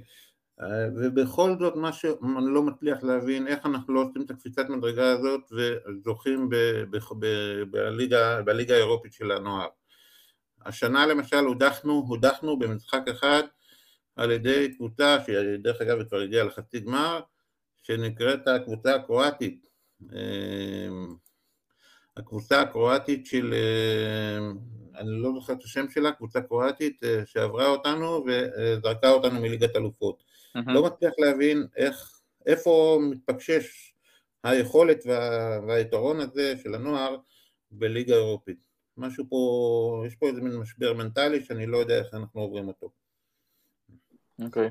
אה, ובכל זאת מה שאני לא מצליח להבין, איך אנחנו לא עושים את הקפיצת מדרגה הזאת וזוכים בליגה, האירופית של הנוער. השנה למשל הודחנו, הודחנו במשחק אחד על ידי קבוצה, שדרך אגב היא כבר הגיעה לחצי גמר, שנקראת הקבוצה הקרואטית. אמ, הקבוצה הקרואטית של, אני לא זוכר את השם שלה, קבוצה קרואטית אה, שעברה אותנו וזרקה אותנו מליגת אלופות. Mm-hmm. לא מצליח להבין איך, איפה מתפקשש היכולת וה, והיתרון הזה של הנוער בליגה אירופית. משהו פה, יש פה איזה מין משבר מנטלי שאני לא יודע איך אנחנו עוברים אותו. אוקיי.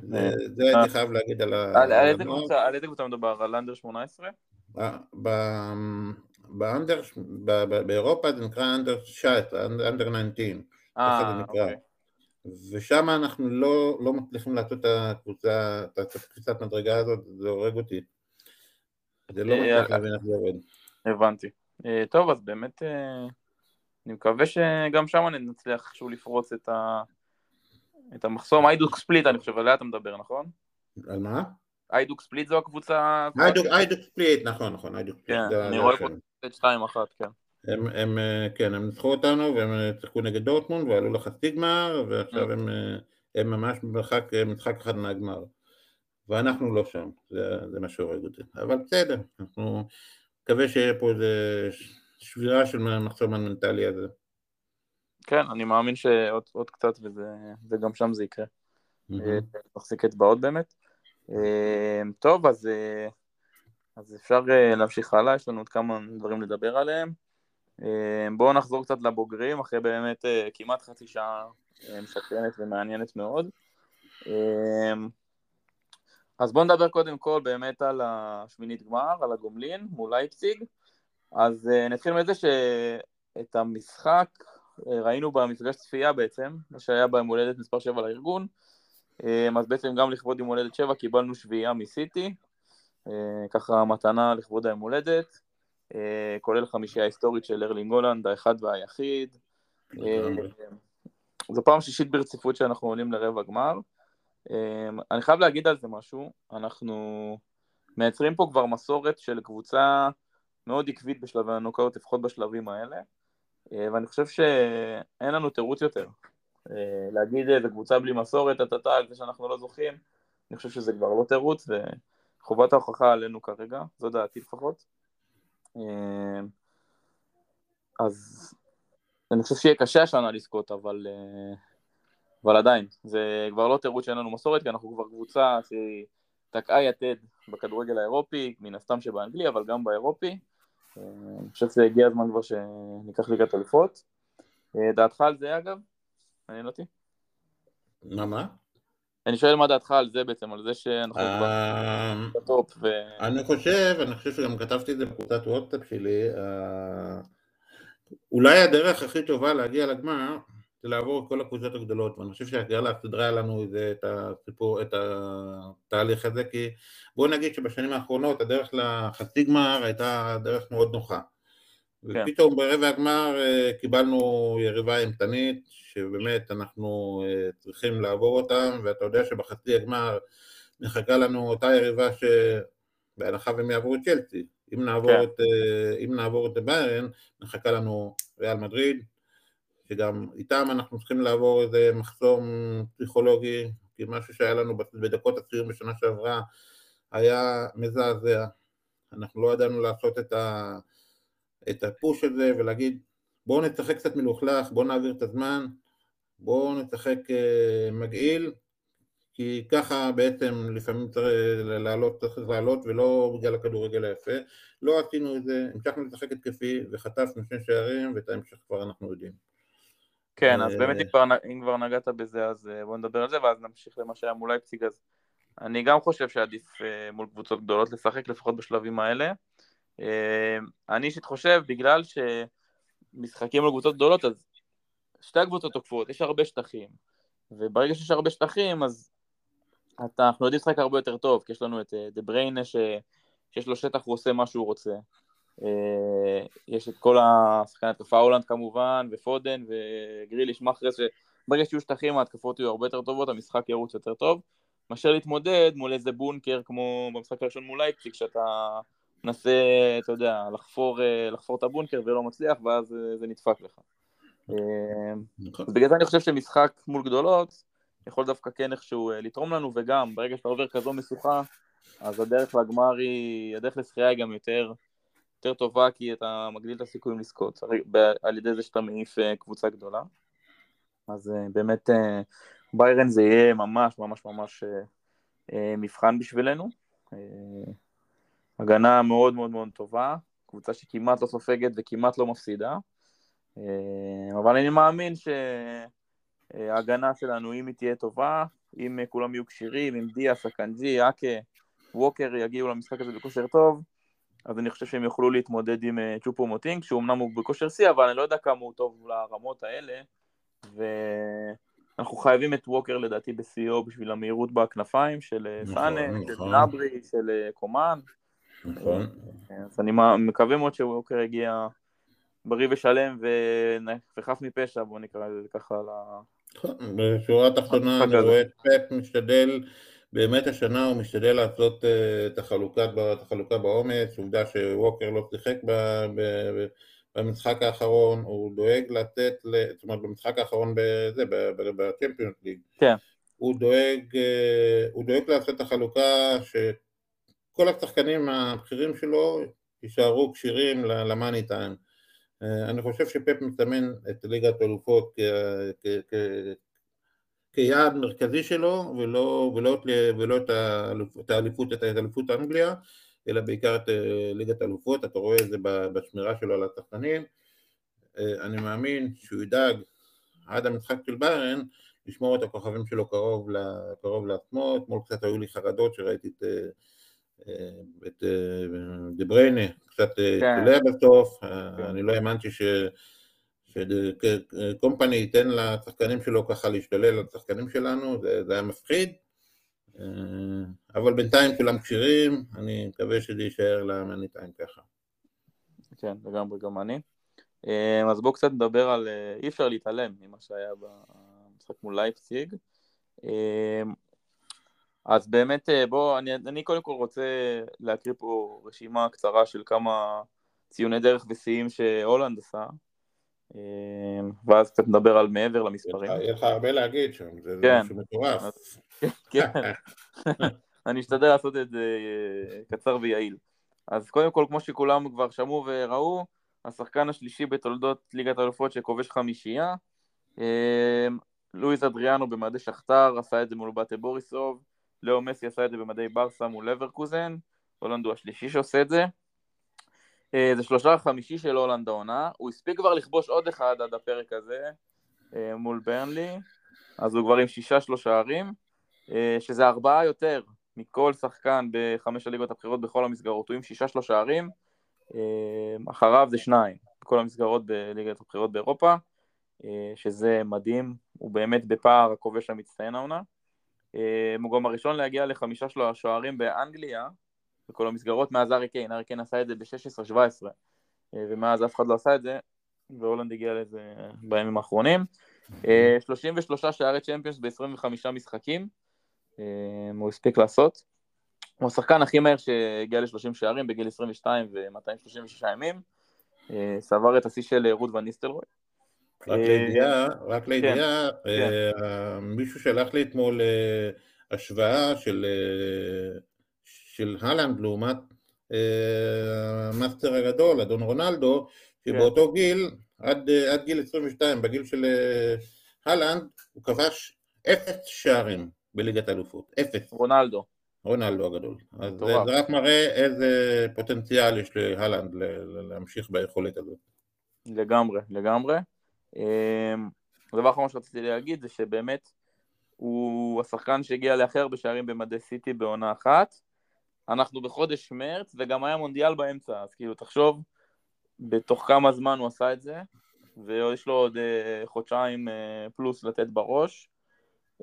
זה הייתי חייב להגיד על ה... על איזה קבוצה מדובר? על אנדר 18? באנדר, באירופה זה נקרא אנדר 19, אנדר 19. אה, אוקיי. ושם אנחנו לא, לא מצליחים לעשות את הקבוצה, את הקפיצת מדרגה הזאת, זה הורג אותי. זה לא מצליח להבין איך זה עובד. הבנתי. טוב, אז באמת אני מקווה שגם שם נצליח איכשהו לפרוץ את, ה... את המחסום. היידוק ספליט, אני חושב, עליה אתה מדבר, נכון? על מה? היידוק ספליט זו הקבוצה... היידוק ספליט, נכון, נכון, היידוק ספליט. כן, אני רואה פה את 2-1, כן. הם, הם, כן, הם ניצחו אותנו והם שיחקו נגד דורטמונד ועלו לחצי גמר ועכשיו mm. הם, הם ממש במרחק משחק אחד מהגמר ואנחנו לא שם, זה, זה מה שהורג אותי, אבל בסדר, אנחנו מקווה שיהיה פה איזה שבירה של המחסום המנטלי הזה. כן, אני מאמין שעוד קצת וזה, וגם שם זה יקרה. נחזיק אצבעות באמת. אה, טוב, אז, אה, אז אפשר אה, להמשיך הלאה, יש לנו עוד כמה דברים לדבר עליהם. בואו נחזור קצת לבוגרים, אחרי באמת כמעט חצי שעה משקרנת ומעניינת מאוד. אז בואו נדבר קודם כל באמת על השמינית גמר, על הגומלין מול לייפציג. אז נתחיל מזה שאת המשחק ראינו במפגש צפייה בעצם, מה שהיה ביום הולדת מספר 7 לארגון, אז בעצם גם לכבוד יום הולדת 7 קיבלנו שביעייה מסיטי, אה, ככה מתנה לכבוד היום הולדת, אה, כולל חמישייה היסטורית של ארלינג הולנד, האחד והיחיד. אה, זו פעם שישית ברציפות שאנחנו עולים לרבע גמר. אני חייב להגיד על זה משהו, אנחנו מייצרים פה כבר מסורת של קבוצה מאוד עקבית בשלבי הנוקאוט, לפחות בשלבים האלה, ואני חושב שאין לנו תירוץ יותר. אה, להגיד איזה קבוצה בלי מסורת, טאטה, על זה שאנחנו לא זוכים, אני חושב שזה כבר לא תירוץ, וחובת ההוכחה עלינו כרגע, זו דעתי לפחות. אה, אז אני חושב שיהיה קשה השנה לזכות, אבל, אה, אבל עדיין, זה כבר לא תירוץ שאין לנו מסורת, כי אנחנו כבר קבוצה שהיא תקעה יתד בכדורגל האירופי, מן הסתם שבאנגלי, אבל גם באירופי. אני חושב שהגיע הזמן כבר שניקח ליגת אלופות. דעתך על זה אגב? מעניין אותי. מה, מה? אני שואל מה דעתך על זה בעצם, על זה שאנחנו אה, בטופ. אני חושב, אני חושב שגם כתבתי את זה בקבוצת וואטסאפ שלי, אה, אולי הדרך הכי טובה להגיע לגמר זה לעבור את כל הקבוצות הגדולות, ואני חושב שהגרלה סידרה לנו את הסיפור, את התהליך הזה, כי בואו נגיד שבשנים האחרונות הדרך לחצי גמר הייתה דרך מאוד נוחה. כן. ופתאום ברבע הגמר אה, קיבלנו יריבה אימתנית, שבאמת אנחנו אה, צריכים לעבור אותם, ואתה יודע שבחצי הגמר מחכה לנו אותה יריבה שבהנחה והם יעברו את צ'לסי. אם נעבור, כן. את, אה, אם נעבור את ביירן, מחכה לנו ריאל מדריד, שגם איתם אנחנו צריכים לעבור איזה מחסום פסיכולוגי, כי משהו שהיה לנו בדקות הסיום בשנה שעברה היה מזעזע. אנחנו לא ידענו לעשות את ה... את הפוש הזה ולהגיד בואו נשחק קצת מלוכלך, בואו נעביר את הזמן, בואו נשחק אה, מגעיל, כי ככה בעצם לפעמים צריך לעלות, צריך לעלות ולא בגלל הכדורגל היפה. לא עשינו את זה, המשכנו לשחק התקפי וחטפנו שני שערים ואת ההמשך כבר אנחנו יודעים. כן, אז באמת אם כבר, אם כבר נגעת בזה אז אה, בואו נדבר על זה ואז נמשיך למה שהיה מול אייפציג אז אני גם חושב שעדיף אה, מול קבוצות גדולות לשחק לפחות בשלבים האלה. אמ, אני אישית חושב, בגלל שמשחקים על קבוצות גדולות, אז שתי הקבוצות תוקפות, יש הרבה שטחים, וברגע שיש הרבה שטחים, אז אתה, אנחנו יודעים לשחק הרבה יותר טוב, כי יש לנו את אה, דה בריינה שיש לו שטח, הוא עושה מה שהוא רוצה. אה, יש את כל השחקני התקפה הולנד כמובן, ופודן, וגריליש מאחרס, שברגע שיהיו שטחים ההתקפות יהיו הרבה יותר טובות, המשחק ירוץ יותר טוב, מאשר להתמודד מול איזה בונקר כמו במשחק הראשון מול לייפציג, שאתה מנסה, אתה יודע, לחפור, אה, לחפור את הבונקר ולא מצליח, ואז אה, זה נדפק לך. אה, נכון. בגלל זה אני חושב שמשחק מול גדולות יכול דווקא כן איכשהו לתרום לנו, וגם ברגע שאתה עובר כזו משוכה, אז הדרך לגמר היא, הדרך לשחייה היא גם יותר, יותר טובה, כי אתה מגדיל את הסיכויים לזכות, על ידי זה שאתה מעיף קבוצה גדולה. אז באמת ביירן זה יהיה ממש ממש ממש מבחן בשבילנו. הגנה מאוד מאוד מאוד טובה, קבוצה שכמעט לא סופגת וכמעט לא מפסידה, אה, אבל אני מאמין שההגנה שלנו, אם היא תהיה טובה, אם כולם יהיו כשירים, אם דיה, סקנג'י, אקה, ווקר יגיעו למשחק הזה בכושר טוב, אז אני חושב שהם יוכלו להתמודד עם אה, צ'ופו מוטינג, שהוא אמנם הוא בכושר שיא, אבל אני לא יודע כמה הוא טוב לרמות האלה, ואנחנו חייבים את ווקר לדעתי בשיאו בשביל המהירות בכנפיים של אה, נכון, סאנה, נכון. של נברי, של קומן. נכון, אז אני מקווה מאוד שווקר יגיע בריא ושלם וחף מפשע, בוא נקרא לזה ככה על ה... בשורה התחתונה אני רואה את פפ משתדל, באמת השנה הוא משתדל לעשות אה, את החלוקה, בעומס, עובדה שווקר לא שיחק במשחק האחרון, הוא דואג לתת, זאת אומרת במשחק האחרון בזה, בצ'מפיונס ליג, כן. הוא דואג, אה, הוא דואג לעשות את החלוקה שכל השחקנים הבכירים שלו יישארו כשירים למאני טיים. אה, אני חושב שפפ מסמן את ליגת האלופות כיעד מרכזי שלו ולא, ולא, ולא את האליפות, את האליפות אנגליה, אלא בעיקר את אה, ליגת האלופות, אתה רואה את זה בשמירה שלו על השחקנים. אה, אני מאמין שהוא ידאג עד המשחק של ביירן לשמור את הכוכבים שלו קרוב, קרוב לעצמו, אתמול קצת היו לי חרדות שראיתי את, את דבריינה קצת קולע כן. בסוף, כן. אני לא האמנתי ש... שקומפני ייתן לשחקנים שלו ככה להשתולל על השחקנים שלנו, זה, זה היה מפחיד, אבל בינתיים כולם כשירים, אני מקווה שזה יישאר למאניטיים ככה. כן, לגמרי גם אני. אז בואו קצת נדבר על, אי אפשר להתעלם ממה שהיה במשחק מול לייפציג. אז באמת, אה, בוא, אני, אני קודם כל רוצה להקריא פה רשימה קצרה של כמה ציוני דרך ושיאים שהולנד עשה, אה, ואז קצת נדבר על מעבר למספרים. יהיה לך הרבה להגיד שם, זה כן. משהו מטורף. כן, אני אשתדל לעשות את זה אה, קצר ויעיל. אז קודם כל, כמו שכולם כבר שמעו וראו, השחקן השלישי בתולדות ליגת האלופות שכובש חמישייה, לואיז אדריאנו במדי שכתר, עשה את זה מול באטה בוריסוב, לאו מסי עשה את זה במדי ברסה מול לברקוזן, הולנד הוא השלישי שעושה את זה. אה, זה שלושה חמישי של הולנד העונה, הוא הספיק כבר לכבוש עוד אחד עד הפרק הזה אה, מול ברנלי, אז הוא כבר עם שישה שלושה ערים, אה, שזה ארבעה יותר מכל שחקן בחמש הליגות הבכירות בכל המסגרות, הוא עם שישה שלושה ערים, אחריו זה שניים בכל המסגרות בליגת הבכירות באירופה, שזה מדהים, הוא באמת בפער הכובש המצטיין העונה. אה, הוא גם הראשון להגיע לחמישה שלו השוערים באנגליה, בכל המסגרות, מאז ארי קיין, ארי קיין עשה את זה ב-16-17, אה, ומאז אף אחד לא עשה את זה, והולנד הגיע לזה בימים האחרונים. 33 אה, שערי צ'מפיונס ב-25 משחקים, הוא הספיק לעשות. הוא השחקן הכי מהר שהגיע ל-30 שערים בגיל 22 ו-236 ימים, שבר את השיא של רוד ואן ניסטלרוי. רק אה, לידיעה, רק כן, לידיעה, כן. מישהו שלח לי אתמול אה, השוואה של, של הלנד לעומת המאסטר הגדול, אדון רונלדו, שבאותו כן. גיל, עד, עד גיל 22, בגיל של הלנד, הוא כבש אפס שערים בליגת האלופות, אפס. רונלדו. רונלדו הגדול. אז זה, זה רק מראה איזה פוטנציאל יש להלנד להמשיך ביכולת הזאת. לגמרי, לגמרי. אמ, הדבר האחרון שרציתי להגיד זה שבאמת הוא השחקן שהגיע להכי הרבה שערים במדי סיטי בעונה אחת. אנחנו בחודש מרץ וגם היה מונדיאל באמצע, אז כאילו תחשוב בתוך כמה זמן הוא עשה את זה, ויש לו עוד uh, חודשיים uh, פלוס לתת בראש,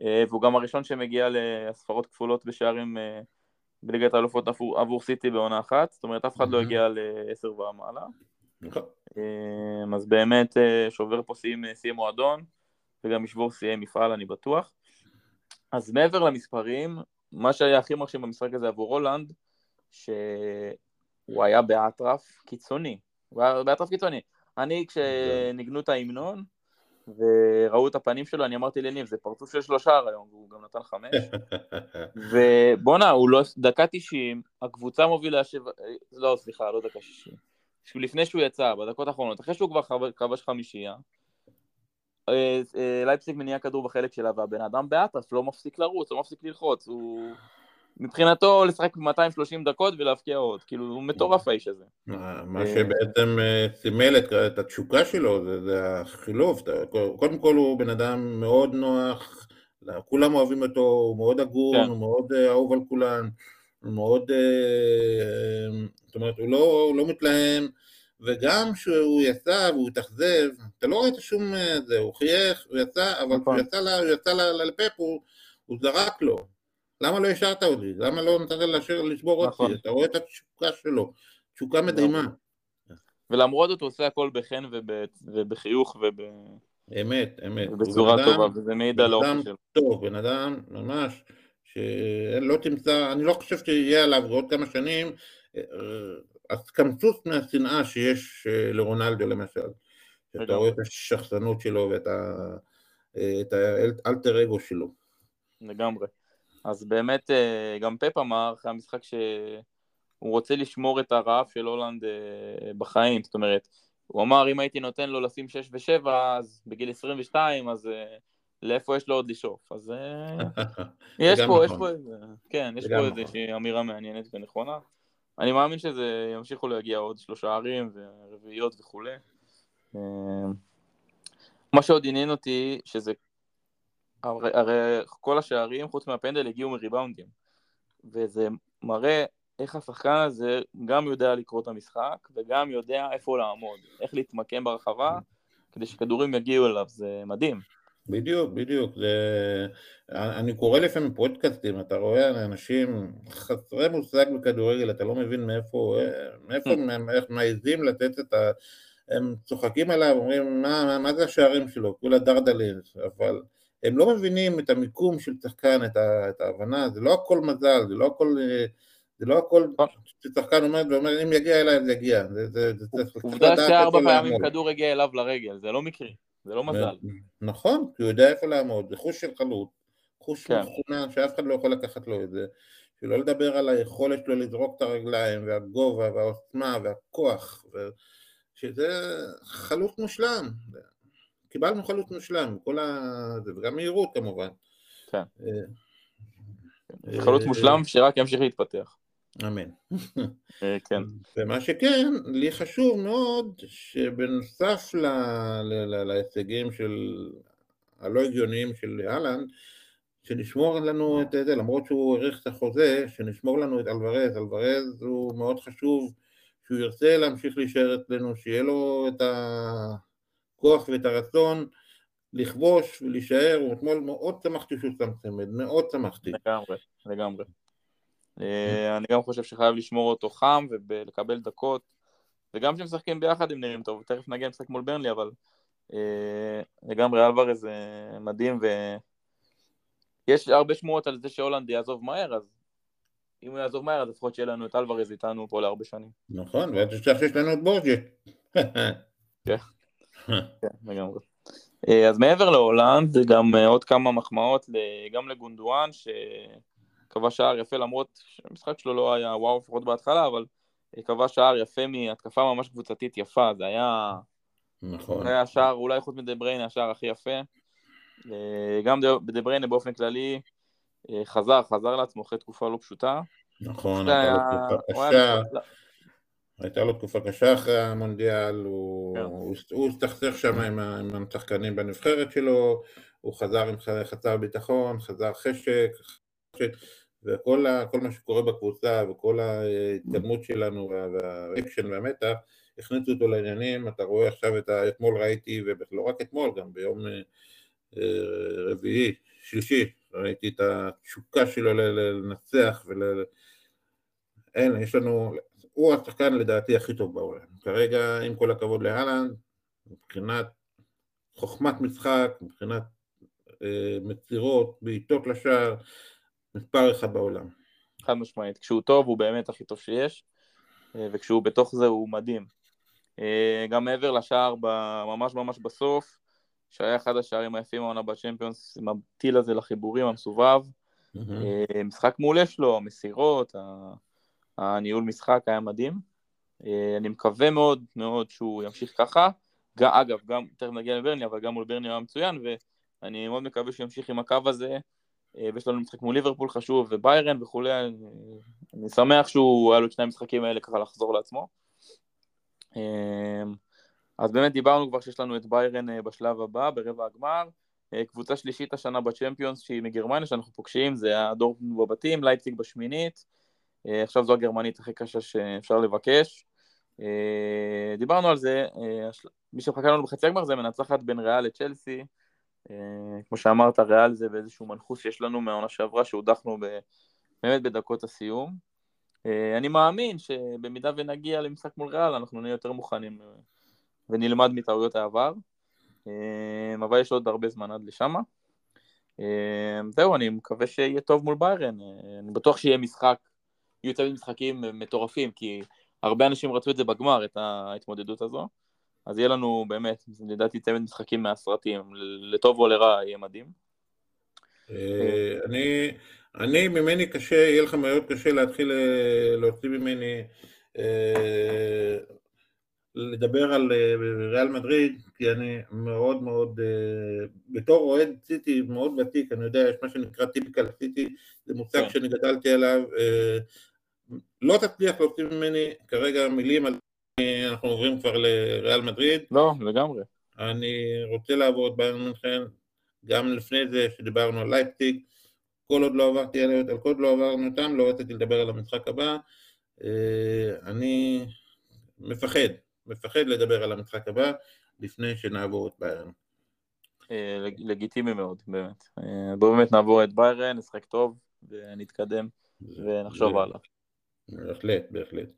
uh, והוא גם הראשון שמגיע להספרות כפולות בשערים בליגת האלופות עבור, עבור סיטי בעונה אחת, זאת אומרת אף אחד לא הגיע לעשר ומעלה. נכון. אמ, אז באמת אה, שובר פה שיאי אה, מועדון וגם ישבור שיאי מפעל אני בטוח. אז מעבר למספרים, מה שהיה הכי מרשים במשחק הזה עבור הולנד, שהוא היה באטרף קיצוני. הוא היה באטרף קיצוני. אני כשניגנו את ההמנון וראו את הפנים שלו, אני אמרתי לניב, זה פרצוף של שלושה היום, והוא גם נתן חמש. ובואנה, הוא לא, דקה תשעים, הקבוצה מובילה שבע, אה, לא, סליחה, לא דקה שישים. לפני שהוא יצא, בדקות האחרונות, אחרי שהוא כבר כבש חמישייה, אה, אה, לייפסיק מניע כדור בחלק שלה, והבן אדם באטרף לא מפסיק לרוץ, לא מפסיק ללחוץ, הוא... מבחינתו לשחק 230 דקות ולהבקיע עוד, כאילו הוא מטורף האיש הזה. מה שבעצם אה, סימל את התשוקה שלו זה, זה החילוף, קודם כל הוא בן אדם מאוד נוח, כולם אוהבים אותו, הוא מאוד הגון, כן. הוא מאוד אהוב על כולם, הוא מאוד, זאת אומרת הוא לא, הוא לא מתלהם, וגם כשהוא יצא והוא התאכזב, אתה לא ראית שום זה, הוא חייך, הוא יצא, אבל כשהוא נכון. יצא לפפ הוא, הוא זרק לו. למה לא השארת אותי? למה לא נתת לשבור אותי? נכון. אתה רואה את התשוקה שלו. תשוקה מדהימה. ולמרות זאת הוא עושה הכל בחן ובחיוך וב... אמת, אמת. בצורה טובה, וזה מעיד על האופי שלו. טוב, בן אדם ממש, שלא תמצא, אני לא חושב שיהיה עליו עוד כמה שנים, הסקמצוץ אה, מהשנאה שיש אה, לרונלדו למשל. אתה רואה את השחצנות שלו ואת ה... אה, את האלטר אגו שלו. לגמרי. אז באמת גם פפ אמר אחרי המשחק שהוא רוצה לשמור את הרעב של הולנד בחיים, זאת אומרת, הוא אמר אם הייתי נותן לו לשים 6 ו-7 אז בגיל 22 אז לאיפה יש לו עוד לשאוף, אז יש פה, יש נכון. פה כן, יש פה איזושהי נכון. אמירה מעניינת ונכונה. אני מאמין שזה ימשיכו להגיע עוד שלושה ערים ורביעיות וכולי. מה שעוד עניין אותי, שזה, הרי, הרי כל השערים חוץ מהפנדל הגיעו מריבאונדים, וזה מראה איך השחקן הזה גם יודע לקרוא את המשחק וגם יודע איפה לעמוד, איך להתמקם ברחבה כדי שכדורים יגיעו אליו, זה מדהים. בדיוק, בדיוק. זה... אני קורא לפעמים פודקאסטים, אתה רואה אנשים חסרי מושג בכדורגל, אתה לא מבין מאיפה, מאיפה הם מעזים לתת את ה... הם צוחקים עליו, אומרים, מה, מה, מה זה השערים שלו? כולה דרדלים, אבל הם לא מבינים את המיקום של שחקן, את, ה, את ההבנה, זה לא הכל מזל, זה לא הכל... זה לא הכל, ששחקן עומד ואומר, אם יגיע אליי זה יגיע. עובדה שארבע פעמים כדור הגיע אליו לרגל, זה לא מקרי. זה לא מזל. נכון, כי הוא יודע איפה לעמוד, זה חוש של חלוט, חוש כן. מחונן שאף אחד לא יכול לקחת לו את זה, שלא לדבר על היכולת שלו לזרוק את הרגליים, והגובה, והעוצמה, והכוח, ו... שזה חלוט מושלם. קיבלנו חלוט מושלם, כל ה... וגם מהירות כמובן. כן. אה, חלוט מושלם שרק ימשיך להתפתח. אמן. אה, כן. ומה שכן, לי חשוב מאוד שבנוסף להישגים של הלא הגיוניים של אהלנד, שנשמור לנו את זה, למרות שהוא האריך את החוזה, שנשמור לנו את אלוורז, אלוורז הוא מאוד חשוב שהוא ירצה להמשיך להישאר אצלנו, שיהיה לו את הכוח ואת הרצון לכבוש ולהישאר, ואתמול מאוד שמחתי שהוא שם צמד, מאוד שמחתי. לגמרי, לגמרי. אה, אני גם חושב שחייב לשמור אותו חם ולקבל דקות, וגם כשהם משחקים ביחד הם נראים טוב, תכף נגיע למשחק מול ברנלי, אבל אה, לגמרי אלוורז אה, מדהים, ויש הרבה שמועות על זה שהולנד יעזוב מהר, אז אם הוא יעזוב מהר, אז לפחות שיהיה לנו את אלוורז איתנו פה להרבה שנים. נכון, ואתה תשכח שיש לנו את בורג'ט. כן, כן, לגמרי. אז מעבר להולנד, גם עוד כמה מחמאות גם לגונדואן, ש... כבש שער יפה למרות שהמשחק שלו לא היה וואו לפחות בהתחלה, אבל כבש שער יפה מהתקפה ממש קבוצתית יפה, זה היה... נכון. זה היה שער אולי חוץ מדבריינה השער הכי יפה. אה, גם דבריינה באופן כללי אה, חזר, חזר לעצמו אחרי תקופה לא פשוטה. נכון, הייתה לו תקופה קשה. הייתה לו תקופה קשה אחרי המונדיאל, הוא כן. הסתכסך שם עם השחקנים בנבחרת שלו, הוא חזר עם חצר ביטחון, חזר חשק, וכל ה, מה שקורה בקבוצה וכל ההתקדמות שלנו והאקשן והמתח הכניסו אותו לעניינים, אתה רואה עכשיו את ה... אתמול ראיתי, ולא רק אתמול, גם ביום אה, רביעי, שלישי, ראיתי את התשוקה שלו לנצח ול... אין, יש לנו, הוא השחקן לדעתי הכי טוב בעולם. כרגע, עם כל הכבוד לאלנד, מבחינת חוכמת משחק, מבחינת אה, מצירות, בעיטות לשער, מספר אחד בעולם. חד משמעית, כשהוא טוב הוא באמת הכי טוב שיש, אה, וכשהוא בתוך זה הוא מדהים. אה, גם מעבר לשער ממש ממש בסוף, שהיה אחד השערים היפים העונה בצ'מפיונס, עם הטיל הזה לחיבורים המסובב. Mm-hmm. משחק מעולה שלו, המסירות, הניהול משחק היה מדהים. אני מקווה מאוד מאוד שהוא ימשיך ככה. אגב, גם, תכף נגיע לברני, אבל גם מול ברני היה מצוין, ואני מאוד מקווה שהוא ימשיך עם הקו הזה. אה, ויש לנו משחק מול ליברפול חשוב וביירן וכולי, אני, שמח שהוא, היה לו את שני המשחקים האלה ככה לחזור לעצמו. אה, אז באמת דיברנו כבר שיש לנו את ביירן אה, בשלב הבא, ברבע הגמר. קבוצה שלישית השנה בצ'מפיונס שהיא מגרמניה שאנחנו פוגשים, זה הדורטמונד בבתים, לייפציג בשמינית. עכשיו זו הגרמנית הכי קשה שאפשר לבקש. דיברנו על זה, מי שמחכה לנו בחצי הגמר זה מנצחת בין ריאל לצ'לסי. אה, כמו שאמרת, ריאל זה באיזשהו מנחוס שיש לנו מהעונה שעברה, שהודחנו באמת בדקות הסיום. אני מאמין שבמידה ונגיע למשחק מול ריאל, אנחנו נהיה יותר מוכנים ונלמד מטעויות העבר, אבל יש עוד הרבה זמן עד לשם. זהו, אני מקווה שיהיה טוב מול ביירן, אני בטוח שיהיה משחק, יהיו צוות משחקים מטורפים, כי הרבה אנשים רצו את זה בגמר, את ההתמודדות הזו. אז יהיה לנו באמת, לדעתי צוות משחקים מהסרטים, לטוב או לרע יהיה מדהים. אה, אני, אני ממני קשה, יהיה לך מאוד קשה להתחיל אה, להוציא ממני אה, לדבר על ריאל מדריד, כי אני מאוד מאוד, בתור אוהד סיטי מאוד ותיק, אני יודע, יש מה שנקרא טיפיקל סיטי, זה מושג כן. שאני גדלתי עליו, לא תצליח להוציא ממני כרגע מילים על אנחנו עוברים כבר לריאל מדריד. לא, לגמרי. אני רוצה לעבור את ביירן מינכן, גם לפני זה שדיברנו על לייפציג, כל עוד לא עברתי עליהם, כל עוד לא עברנו אותם, לא רציתי לדבר על המשחק הבא. אה, אני מפחד, מפחד לדבר על המשחק הבא לפני שנעבור את ביירן. אה, לגיטימי מאוד, באמת. אה, בואו באמת נעבור את ביירן, נשחק טוב ונתקדם ונחשוב הלאה. בהחלט, בהחלט.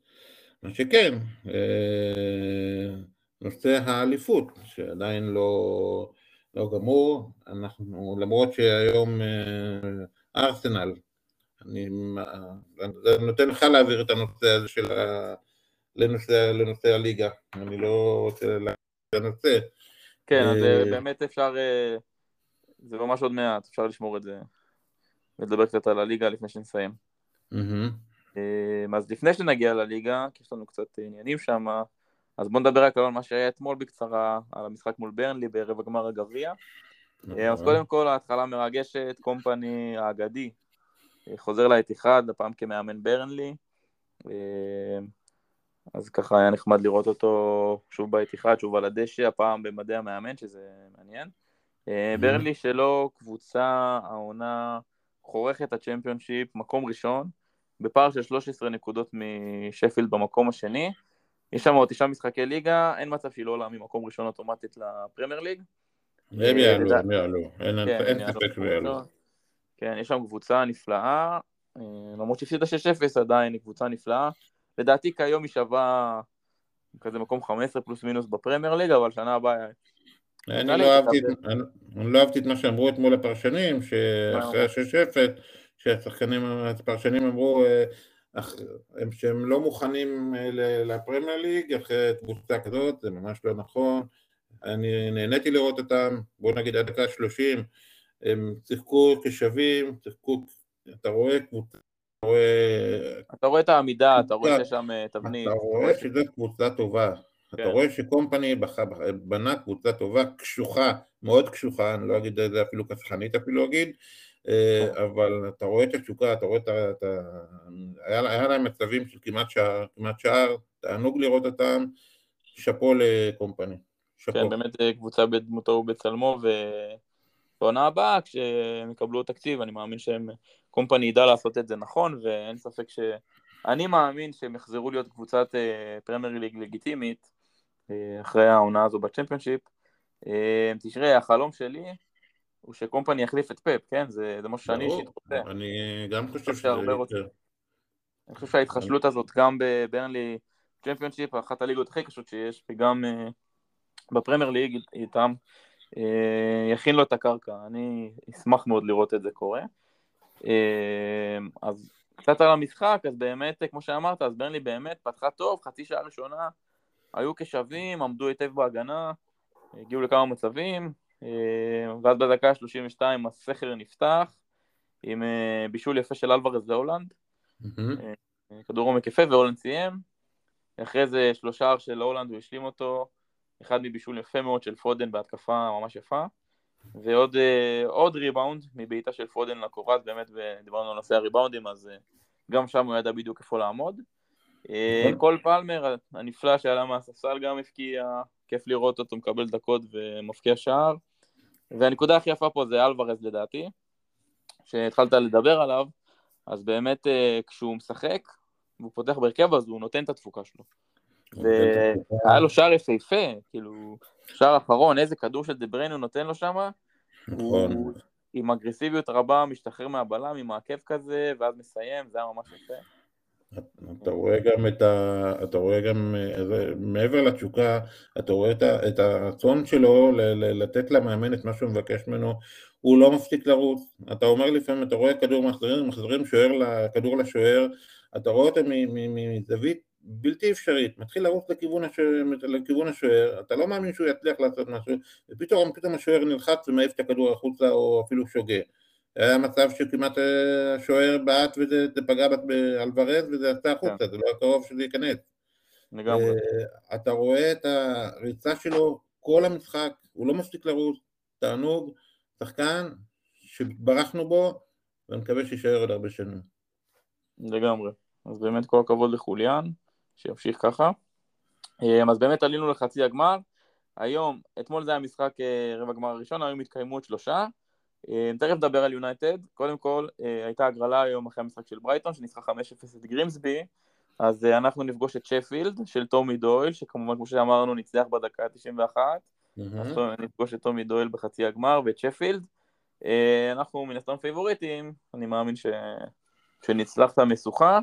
מה שכן, אה, נושא האליפות, שעדיין לא, לא גמור, אנחנו, למרות שהיום אה, ארסנל, אני, אני נותן לך להעביר את הנושא הזה של ה... לנושא, לנושא הליגה, אני לא רוצה להעביר את הנושא. כן, אז אה, באמת אפשר, זה ממש עוד מעט, אפשר לשמור את זה ולדבר קצת על הליגה לפני שנסיים. Mm-hmm. אמ, אז לפני שנגיע לליגה, כי יש לנו קצת עניינים שם, אז בואו נדבר רק על מה שהיה אתמול בקצרה, על המשחק מול ברנלי בערב הגמר הגביע. אז נכון. קודם כל ההתחלה מרגשת, קומפני האגדי חוזר לאתיחד, הפעם כמאמן ברנלי. אמ, אז ככה היה נחמד לראות אותו שוב באתיחד, שוב על הדשא, הפעם במדעי המאמן, שזה מעניין. אמ, ברנלי שלו קבוצה, העונה חורכת הצ'מפיונשיפ, מקום ראשון, בפער של 13 נקודות משפילד במקום השני. יש שם עוד תשעה משחקי ליגה, אין מצב שהיא לא עולה ממקום ראשון אוטומטית לפרמייר ליג. הם יעלו, הם יעלו, אין כן, ספק שהם יעלו. כן, יש שם קבוצה נפלאה, אה, למרות שהפסידה 6-0 עדיין היא קבוצה נפלאה. לדעתי כיום היא שווה כזה מקום 15 פלוס מינוס בפרמייר ליג, אבל שנה הבאה... אני לא, לא אהבתי את מה שאמרו אתמול לפרשנים, שאחרי ה-6-0 שהשחקנים, הפרשנים אמרו אה, שהם לא מוכנים אה, לפרמייר ליג אחרי קבוצה כזאת, זה ממש לא נכון. אני נהניתי לראות אותם, בוא נגיד עד דקה שלושים, הם שיחקו כשווים, שיחקו, אתה רואה קבוצה, אתה רואה... אתה רואה את העמידה, אתה רואה שיש שם אה, תבנית. אתה רואה שזו קבוצה טובה. אתה כן. רואה שקומפני בנה קבוצה טובה, קשוחה, מאוד קשוחה, אני לא אגיד את זה אפילו כסחנית אפילו אגיד, אה, נכון. אבל אתה רואה את התשוקה, אתה רואה את ה... היה, היה להם מצבים של כמעט שער, כמעט שער, תענוג לראות אותם, שאפו לקומפני. שאפו. כן, באמת קבוצה בדמותו ובצלמו, ובעונה הבאה, כשהם יקבלו תקציב, אני מאמין שהם, קומפני ידע לעשות את זה נכון, ואין ספק ש... אני מאמין שהם יחזרו להיות קבוצת אה, פרמייר ליג לגיטימית, אחרי העונה הזו בצ'מפיונשיפ. תשמעי, החלום שלי הוא שקומפני יחליף את פפ, כן? זה, זה משהו שאני אישית רוצה. אני גם חושב שזה יותר. אני חושב שההתחשלות הזאת גם בברנלי צ'מפיונשיפ, אחת הליגות הכי קשות שיש, וגם אה, בפרמייר ליג איתם, יכין לו את הקרקע. אני אשמח מאוד לראות את זה קורה. אז קצת על המשחק, אז באמת, כמו שאמרת, אז ברנלי באמת פתחה טוב, חצי שעה ראשונה היו כשווים, עמדו היטב בהגנה, הגיעו לכמה מצבים, אה, ואז בדקה ה-32 הסכר נפתח עם אה, בישול יפה של אלוורז להולנד, אה, כדור עומק יפה והולנד סיים, אחרי זה שלושה של הולנד הוא השלים אותו, אחד מבישול יפה מאוד של פודן בהתקפה ממש יפה, ועוד עוד ריבאונד מבעיטה של פודן לקורת, באמת, ודיברנו על נושא הריבאונדים, אז גם שם הוא ידע בדיוק איפה לעמוד. נכון. כל פלמר הנפלא שעלה מהספסל גם הפקיע, כיף לראות אותו מקבל דקות ומפקיע שער. והנקודה הכי יפה פה זה אלוורז לדעתי, שהתחלת לדבר עליו, אז באמת אה, כשהוא משחק, והוא פותח בהרכב אז הוא נותן את התפוקה שלו. והיה לו שער יפהפה, כאילו, שער אחרון, איזה כדור של דבריין הוא נותן לו שם, נכון. הוא עם אגרסיביות רבה משתחרר מהבלם, עם העקב כזה, ואז מסיים, זה היה ממש יפה. אתה רואה גם את ה... אתה רואה גם, מעבר לתשוקה, אתה רואה את הרצון שלו לתת למאמן את מה שהוא מבקש ממנו, הוא לא מפסיק לרוץ. אתה אומר לפעמים, אתה רואה כדור מחזירים, מחזירים שוער, כדור לשוער, אתה רואה אותו מזווית בלתי אפשרית, מתחיל לרוץ לכיוון השוער, לכיוון השוער, אתה לא מאמין שהוא יצליח לעשות משהו, ופתאום פתאום השוער נלחץ ומעיף את הכדור החוצה או אפילו שוגה. היה מצב שכמעט אה, השוער בעט וזה פגע באלוורז וזה יצא החוצה, כן. זה לא היה קרוב שזה ייכנס. לגמרי. אה, אתה רואה את הריצה שלו כל המשחק, הוא לא מפסיק לרוץ, תענוג, שחקן שברחנו בו, ואני מקווה שיישאר עוד הרבה שנים. לגמרי. אז באמת כל הכבוד לחוליאן, שימשיך ככה. אה, אז באמת עלינו לחצי הגמר. היום, אתמול זה היה משחק רבע גמר הראשון, היום התקיימו עוד שלושה. אה, תכף נדבר על יונייטד, קודם כל אה, הייתה הגרלה היום אחרי המשחק של ברייטון שניצחה 5-0 את גרימסבי. אז אה, אנחנו נפגוש את שפילד של טומי דויל שכמובן כמו שאמרנו ניצח בדקה ה-91 אנחנו נפגוש את טומי דויל בחצי הגמר ואת שפילד. אנחנו מן הסתם פייבוריטים, אני מאמין ש... שנצלח את המשוכה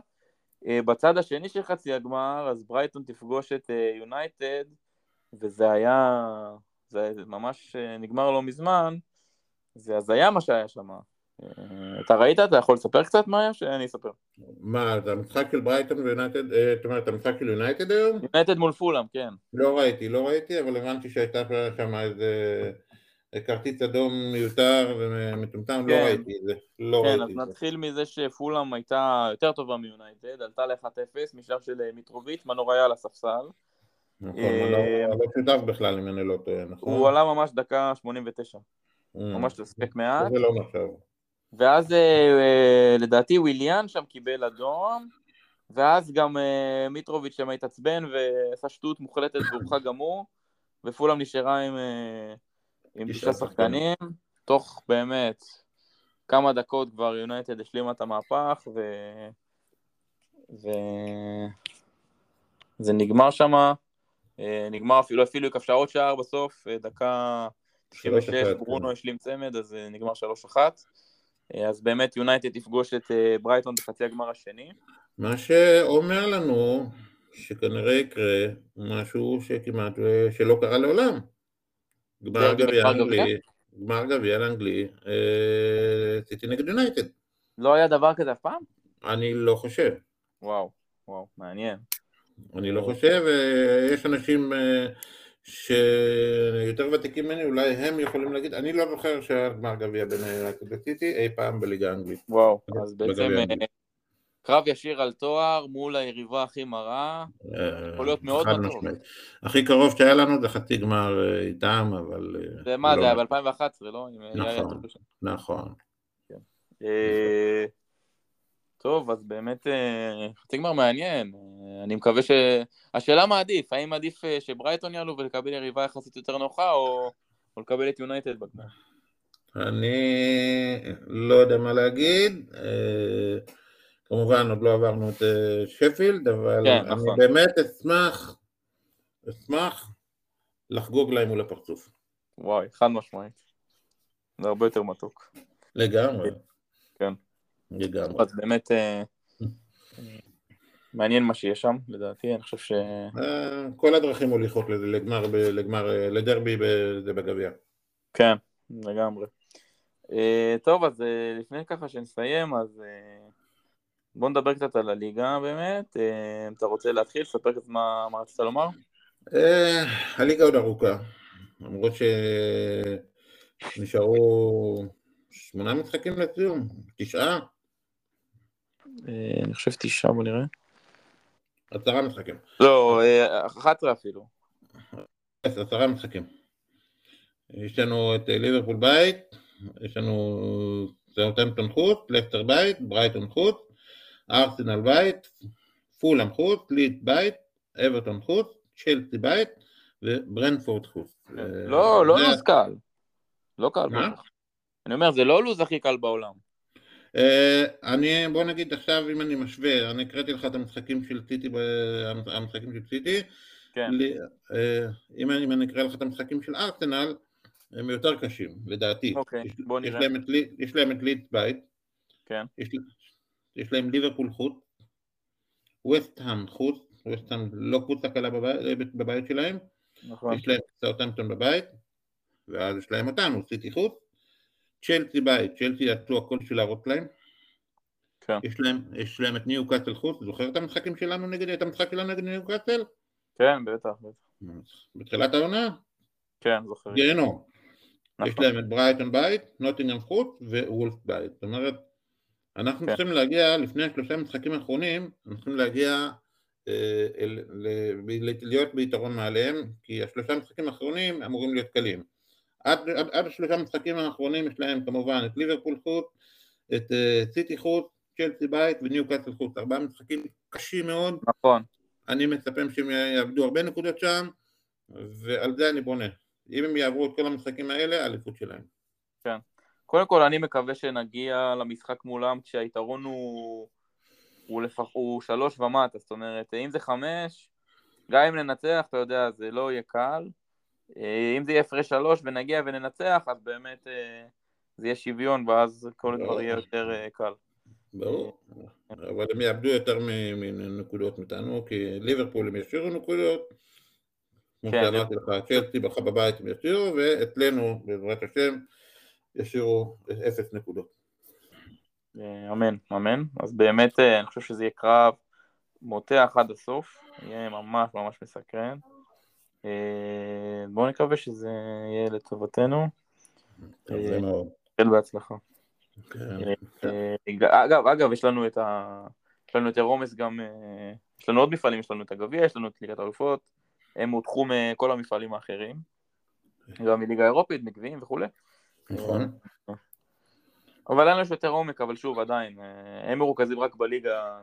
בצד השני של חצי הגמר אז ברייטון תפגוש את יונייטד וזה היה, זה ממש נגמר לא מזמן זה הזיה מה שהיה שם. אה, אתה ראית? אתה יכול לספר קצת מה היה? שאני אספר. מה, זה המשחק של ברייטון ויונייטד, אה, זאת אומרת, המשחק של יונייטד היום? יונייטד מול פולאם, כן. לא ראיתי, לא ראיתי, אבל הבנתי שהייתה שם איזה כרטיס אדום מיותר ומטומטם, לא כן. ראיתי את זה. לא כן, אז נתחיל מזה שפולאם הייתה יותר טובה מיונייטד, עלתה ל-1-0 משלב של אה, מיטרוביץ', מנור היה על הספסל. נכון, לא שותף בכלל אם אני לא טועה, נכון? הוא עלה ממש דקה 89. Mm. ממש לספק מעט. זה לא נחשב. ואז אה, אה, לדעתי וויליאן שם קיבל אדום, ואז גם אה, מיטרוביץ' שם התעצבן ועשה שטות מוחלטת והורחק גם הוא, ופולאם נשארה עם, עם תשעה שחקנים, תוך באמת כמה דקות כבר יונייטד השלימה את המהפך, ו... ו... זה נגמר שם, נגמר אפילו, אפילו היא כבשה עוד שער בסוף, דקה 96, ברונו השלים צמד, אז אה, נגמר 3-1. אה, אז באמת יונייטד תפגוש את אה, ברייטון בחצי הגמר השני. מה שאומר לנו שכנראה יקרה משהו שכמעט שלא קרה לעולם. גמר גביע האנגלי, גמר גביע האנגלי, סיטי נגד יונייטד. לא היה דבר כזה אף פעם? אני לא חושב. וואו, וואו, מעניין. אני לא חושב, יש אנשים שיותר ותיקים ממני, אולי הם יכולים להגיד, אני לא זוכר שהיה גמר גביע בין יונייטד לסיטי אי פעם בליגה האנגלית. וואו, אז בעצם אה, קרב ישיר על תואר מול היריבה הכי מרה, אה, יכול להיות מאוד טוב. הכי קרוב שהיה לנו זה חצי גמר אה, איתם, אבל... זה מה, זה לא. היה ב-2011, לא? נכון, נכון. טוב, אז באמת אה, חצי גמר מעניין. אה, אני מקווה ש... השאלה מה עדיף, האם עדיף אה, שברייטון יעלו ולקבל יריבה יחסית יותר נוחה, או, או לקבל את יונייטד בגמר? אני לא יודע מה להגיד. כמובן עוד לא עברנו את שפילד, אבל כן, אני נכון. באמת אשמח, אשמח לחגוג להם מול הפרצוף. וואי, חד משמעית. זה הרבה יותר מתוק. לגמרי. כן. לגמרי. אז באמת אה, מעניין מה שיש שם, לדעתי, אני חושב ש... אה, כל הדרכים מוליכות לגמר, לגמר, אה, לדרבי בגביע. כן, לגמרי. טוב, אז לפני ככה שנסיים, אז בוא נדבר קצת על הליגה באמת. אתה רוצה להתחיל? לספר קצת מה, מה רצית לומר? הליגה עוד ארוכה, למרות שנשארו שמונה משחקים לסיום, תשעה. אה, אני חושב תשעה, בוא נראה. עשרה משחקים. לא, אה, אחת עשרה אפילו. עשרה משחקים. יש לנו את אה, ליברפול בית, יש לנו סאוטמפטון חוץ, לסטר בית, ברייטון חוץ, ארסנל בית, פולאם חוץ, ליד בית, אברטון חוץ, צ'לסי בית וברנפורד חוץ. לא, לא לוז קל. לא קל. אני אומר, זה לא לוז הכי קל בעולם. אה, אני, בוא נגיד עכשיו אם אני משווה, אני הקראתי לך את המשחקים של סיטי, המשחקים של סיטי, כן. אה, אם אני, אם אני אקרא לך את המשחקים של ארסנל, הם יותר קשים, לדעתי. אוקיי, יש, בוא נראה. יש להם את, יש להם את לידס בית, כן. יש, יש להם ליברפול חוץ, ווסטהאם חוץ, ווסטהאם לא קבוצה קלה בבית, בבית שלהם, נכון. יש להם סאוטהמפטון בבית, ואז יש להם אותנו, סיטי חוץ, צ'לסי בית, צ'לסי עשו הכל בשביל להראות להם, כן. יש להם, יש להם את ניו קאסל חוץ, זוכר את המשחקים שלנו נגד, את המשחק שלנו נגד ניו קאסל? כן, בטח, בטח. בתחילת העונה? כן, זוכר. גיהנום. נכון. יש להם את ברייטון בית, נוטינגרם חוץ וולף בית. זאת אומרת, אנחנו כן. צריכים להגיע, לפני השלושה משחקים האחרונים, אנחנו צריכים להגיע, אה, אל, ל, להיות ביתרון מעליהם, כי השלושה משחקים האחרונים אמורים להיות קלים. עד, עד, עד השלושה משחקים האחרונים יש להם כמובן את ליברפול חוץ, את אה, סיטי חוץ, צ'לסי בית וניו קאסל חוץ. ארבעה משחקים קשים מאוד, נכון. אני מצפה שהם יאבדו הרבה נקודות שם, ועל זה אני בונה. אם הם יעברו את כל המשחקים האלה, האליפות שלהם. קודם כל, אני מקווה שנגיע למשחק מולם כשהיתרון הוא, הוא, לפח, הוא שלוש ומטה, זאת אומרת, אם זה חמש, גם אם ננצח, אתה יודע, זה לא יהיה קל. אה, אם זה יהיה הפרש שלוש ונגיע וננצח, אז באמת אה, זה יהיה שוויון, ואז הכל כבר יהיה יותר אה, קל. ברור. אבל הם יאבדו יותר מנקודות מאיתנו, כי ליברפול הם ישאירו נקודות. כמו כן, שאמרתי לך, צ'לסי בך בבית הם ישאירו, ואצלנו, בעזרת השם, ישאירו אפס נקודות. אמן, אמן. אז באמת, אני חושב שזה יהיה קרב מותח עד הסוף, יהיה ממש ממש מסקרן. אה, בואו נקווה שזה יהיה לטובתנו. זה מאוד. נתחיל בהצלחה. כן. אה, אגב, אגב, יש לנו את ה... יש לנו את הרומס גם, אה, יש לנו עוד מפעלים, יש לנו את הגביע, יש לנו את ליגת האלופות, הם הודחו מכל המפעלים האחרים, גם מליגה אירופית, מגביעים וכולי. נכון. אבל אין לנו יותר עומק, אבל שוב, עדיין, אה, הם מרוכזים רק בליגה,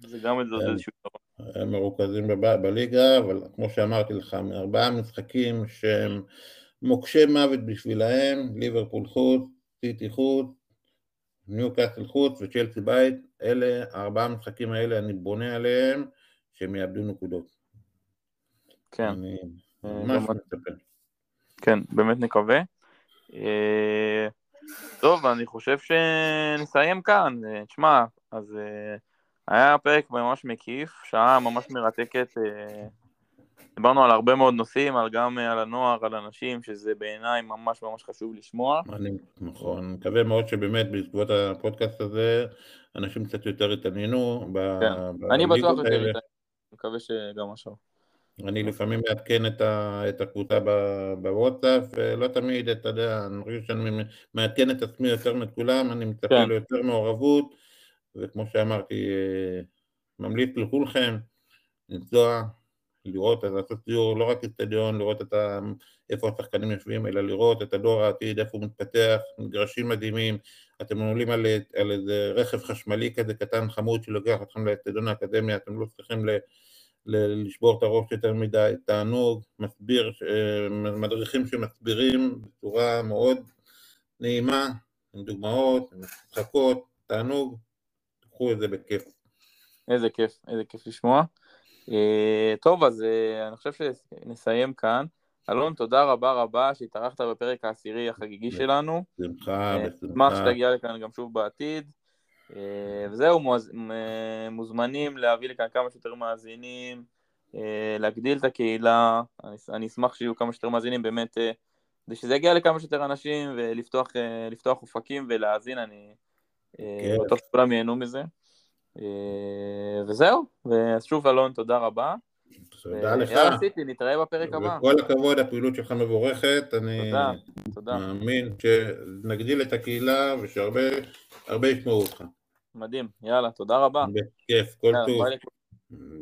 זה גם כן. איזשהו דבר. הם מרוכזים בב- בליגה, אבל כמו שאמרתי לך, מארבעה משחקים שהם מוקשי מוות בשבילהם, ליברפול חוץ, סיטי חוץ, ניו קאסל חוץ וצ'לסי בית, אלה, הארבעה המשחקים האלה, אני בונה עליהם שהם יאבדו נקודות. כן, אני אה, ממש גם- מצפה. כן, באמת נקווה. אה, טוב, אני חושב שנסיים כאן. אה, תשמע, אז היה פרק ממש מקיף, שעה ממש מרתקת. אה, דיברנו על הרבה מאוד נושאים, על גם אה, על הנוער, על אנשים, שזה בעיניי ממש ממש חשוב לשמוע. אני, נכון, מקווה מאוד שבאמת בעקבות הפודקאסט הזה, אנשים קצת יותר התעניינו כן. אני בטוח יותר. איתה. מקווה שגם עכשיו. אני לפעמים מעדכן את, ה, את הקבוצה בוואטסאפ, ולא תמיד, אתה יודע, אני חושב שאני מעדכן את עצמי יותר מכולם, אני מצפה כן. ליותר מעורבות, וכמו שאמרתי, אה, ממליץ לכולכם לנסוע, לראות, אז לעשות סיור, לא רק אצטדיון, לראות את ה, איפה השחקנים יושבים, אלא לראות את הדור העתיד, איפה הוא מתפתח, מגרשים מדהימים, אתם עולים על, על איזה רכב חשמלי כזה קטן חמוד שלוקח אתכם לאצטדיון האקדמיה, אתם לא צריכים ל... לשבור את הראש יותר מדי, תענוג, מסביר, אה, מדריכים שמסבירים בצורה מאוד נעימה, עם דוגמאות, עם משחקות, תענוג, תקחו את זה בכיף. איזה כיף, איזה כיף לשמוע. אה, טוב, אז אה, אני חושב שנסיים כאן. אלון, תודה רבה רבה שהתארחת בפרק העשירי החגיגי שלנו. בשמחה, אה, אשמח בשמחה. שתגיע לכאן גם שוב בעתיד. אה, וזהו, מוז- מוזמנים להביא לכאן כמה שיותר מאזינים, אה, להגדיל את הקהילה. אני, אני אשמח שיהיו כמה שיותר מאזינים, באמת, כדי שזה יגיע לכמה שיותר אנשים ולפתוח לפתוח אופקים ולהאזין, אני כן. בטוח שכולם ייהנו מזה. אה, וזהו, אז שוב אלון, תודה רבה. תודה לך, יאללה סיטי, נתראה בפרק הבא. וכל הכבוד, הפעילות שלך מבורכת, אני תודה, תודה. מאמין שנגדיל את הקהילה ושהרבה הרבה ישמעו אותך. מדהים. יאללה, תודה רבה. בכיף, כל טוב.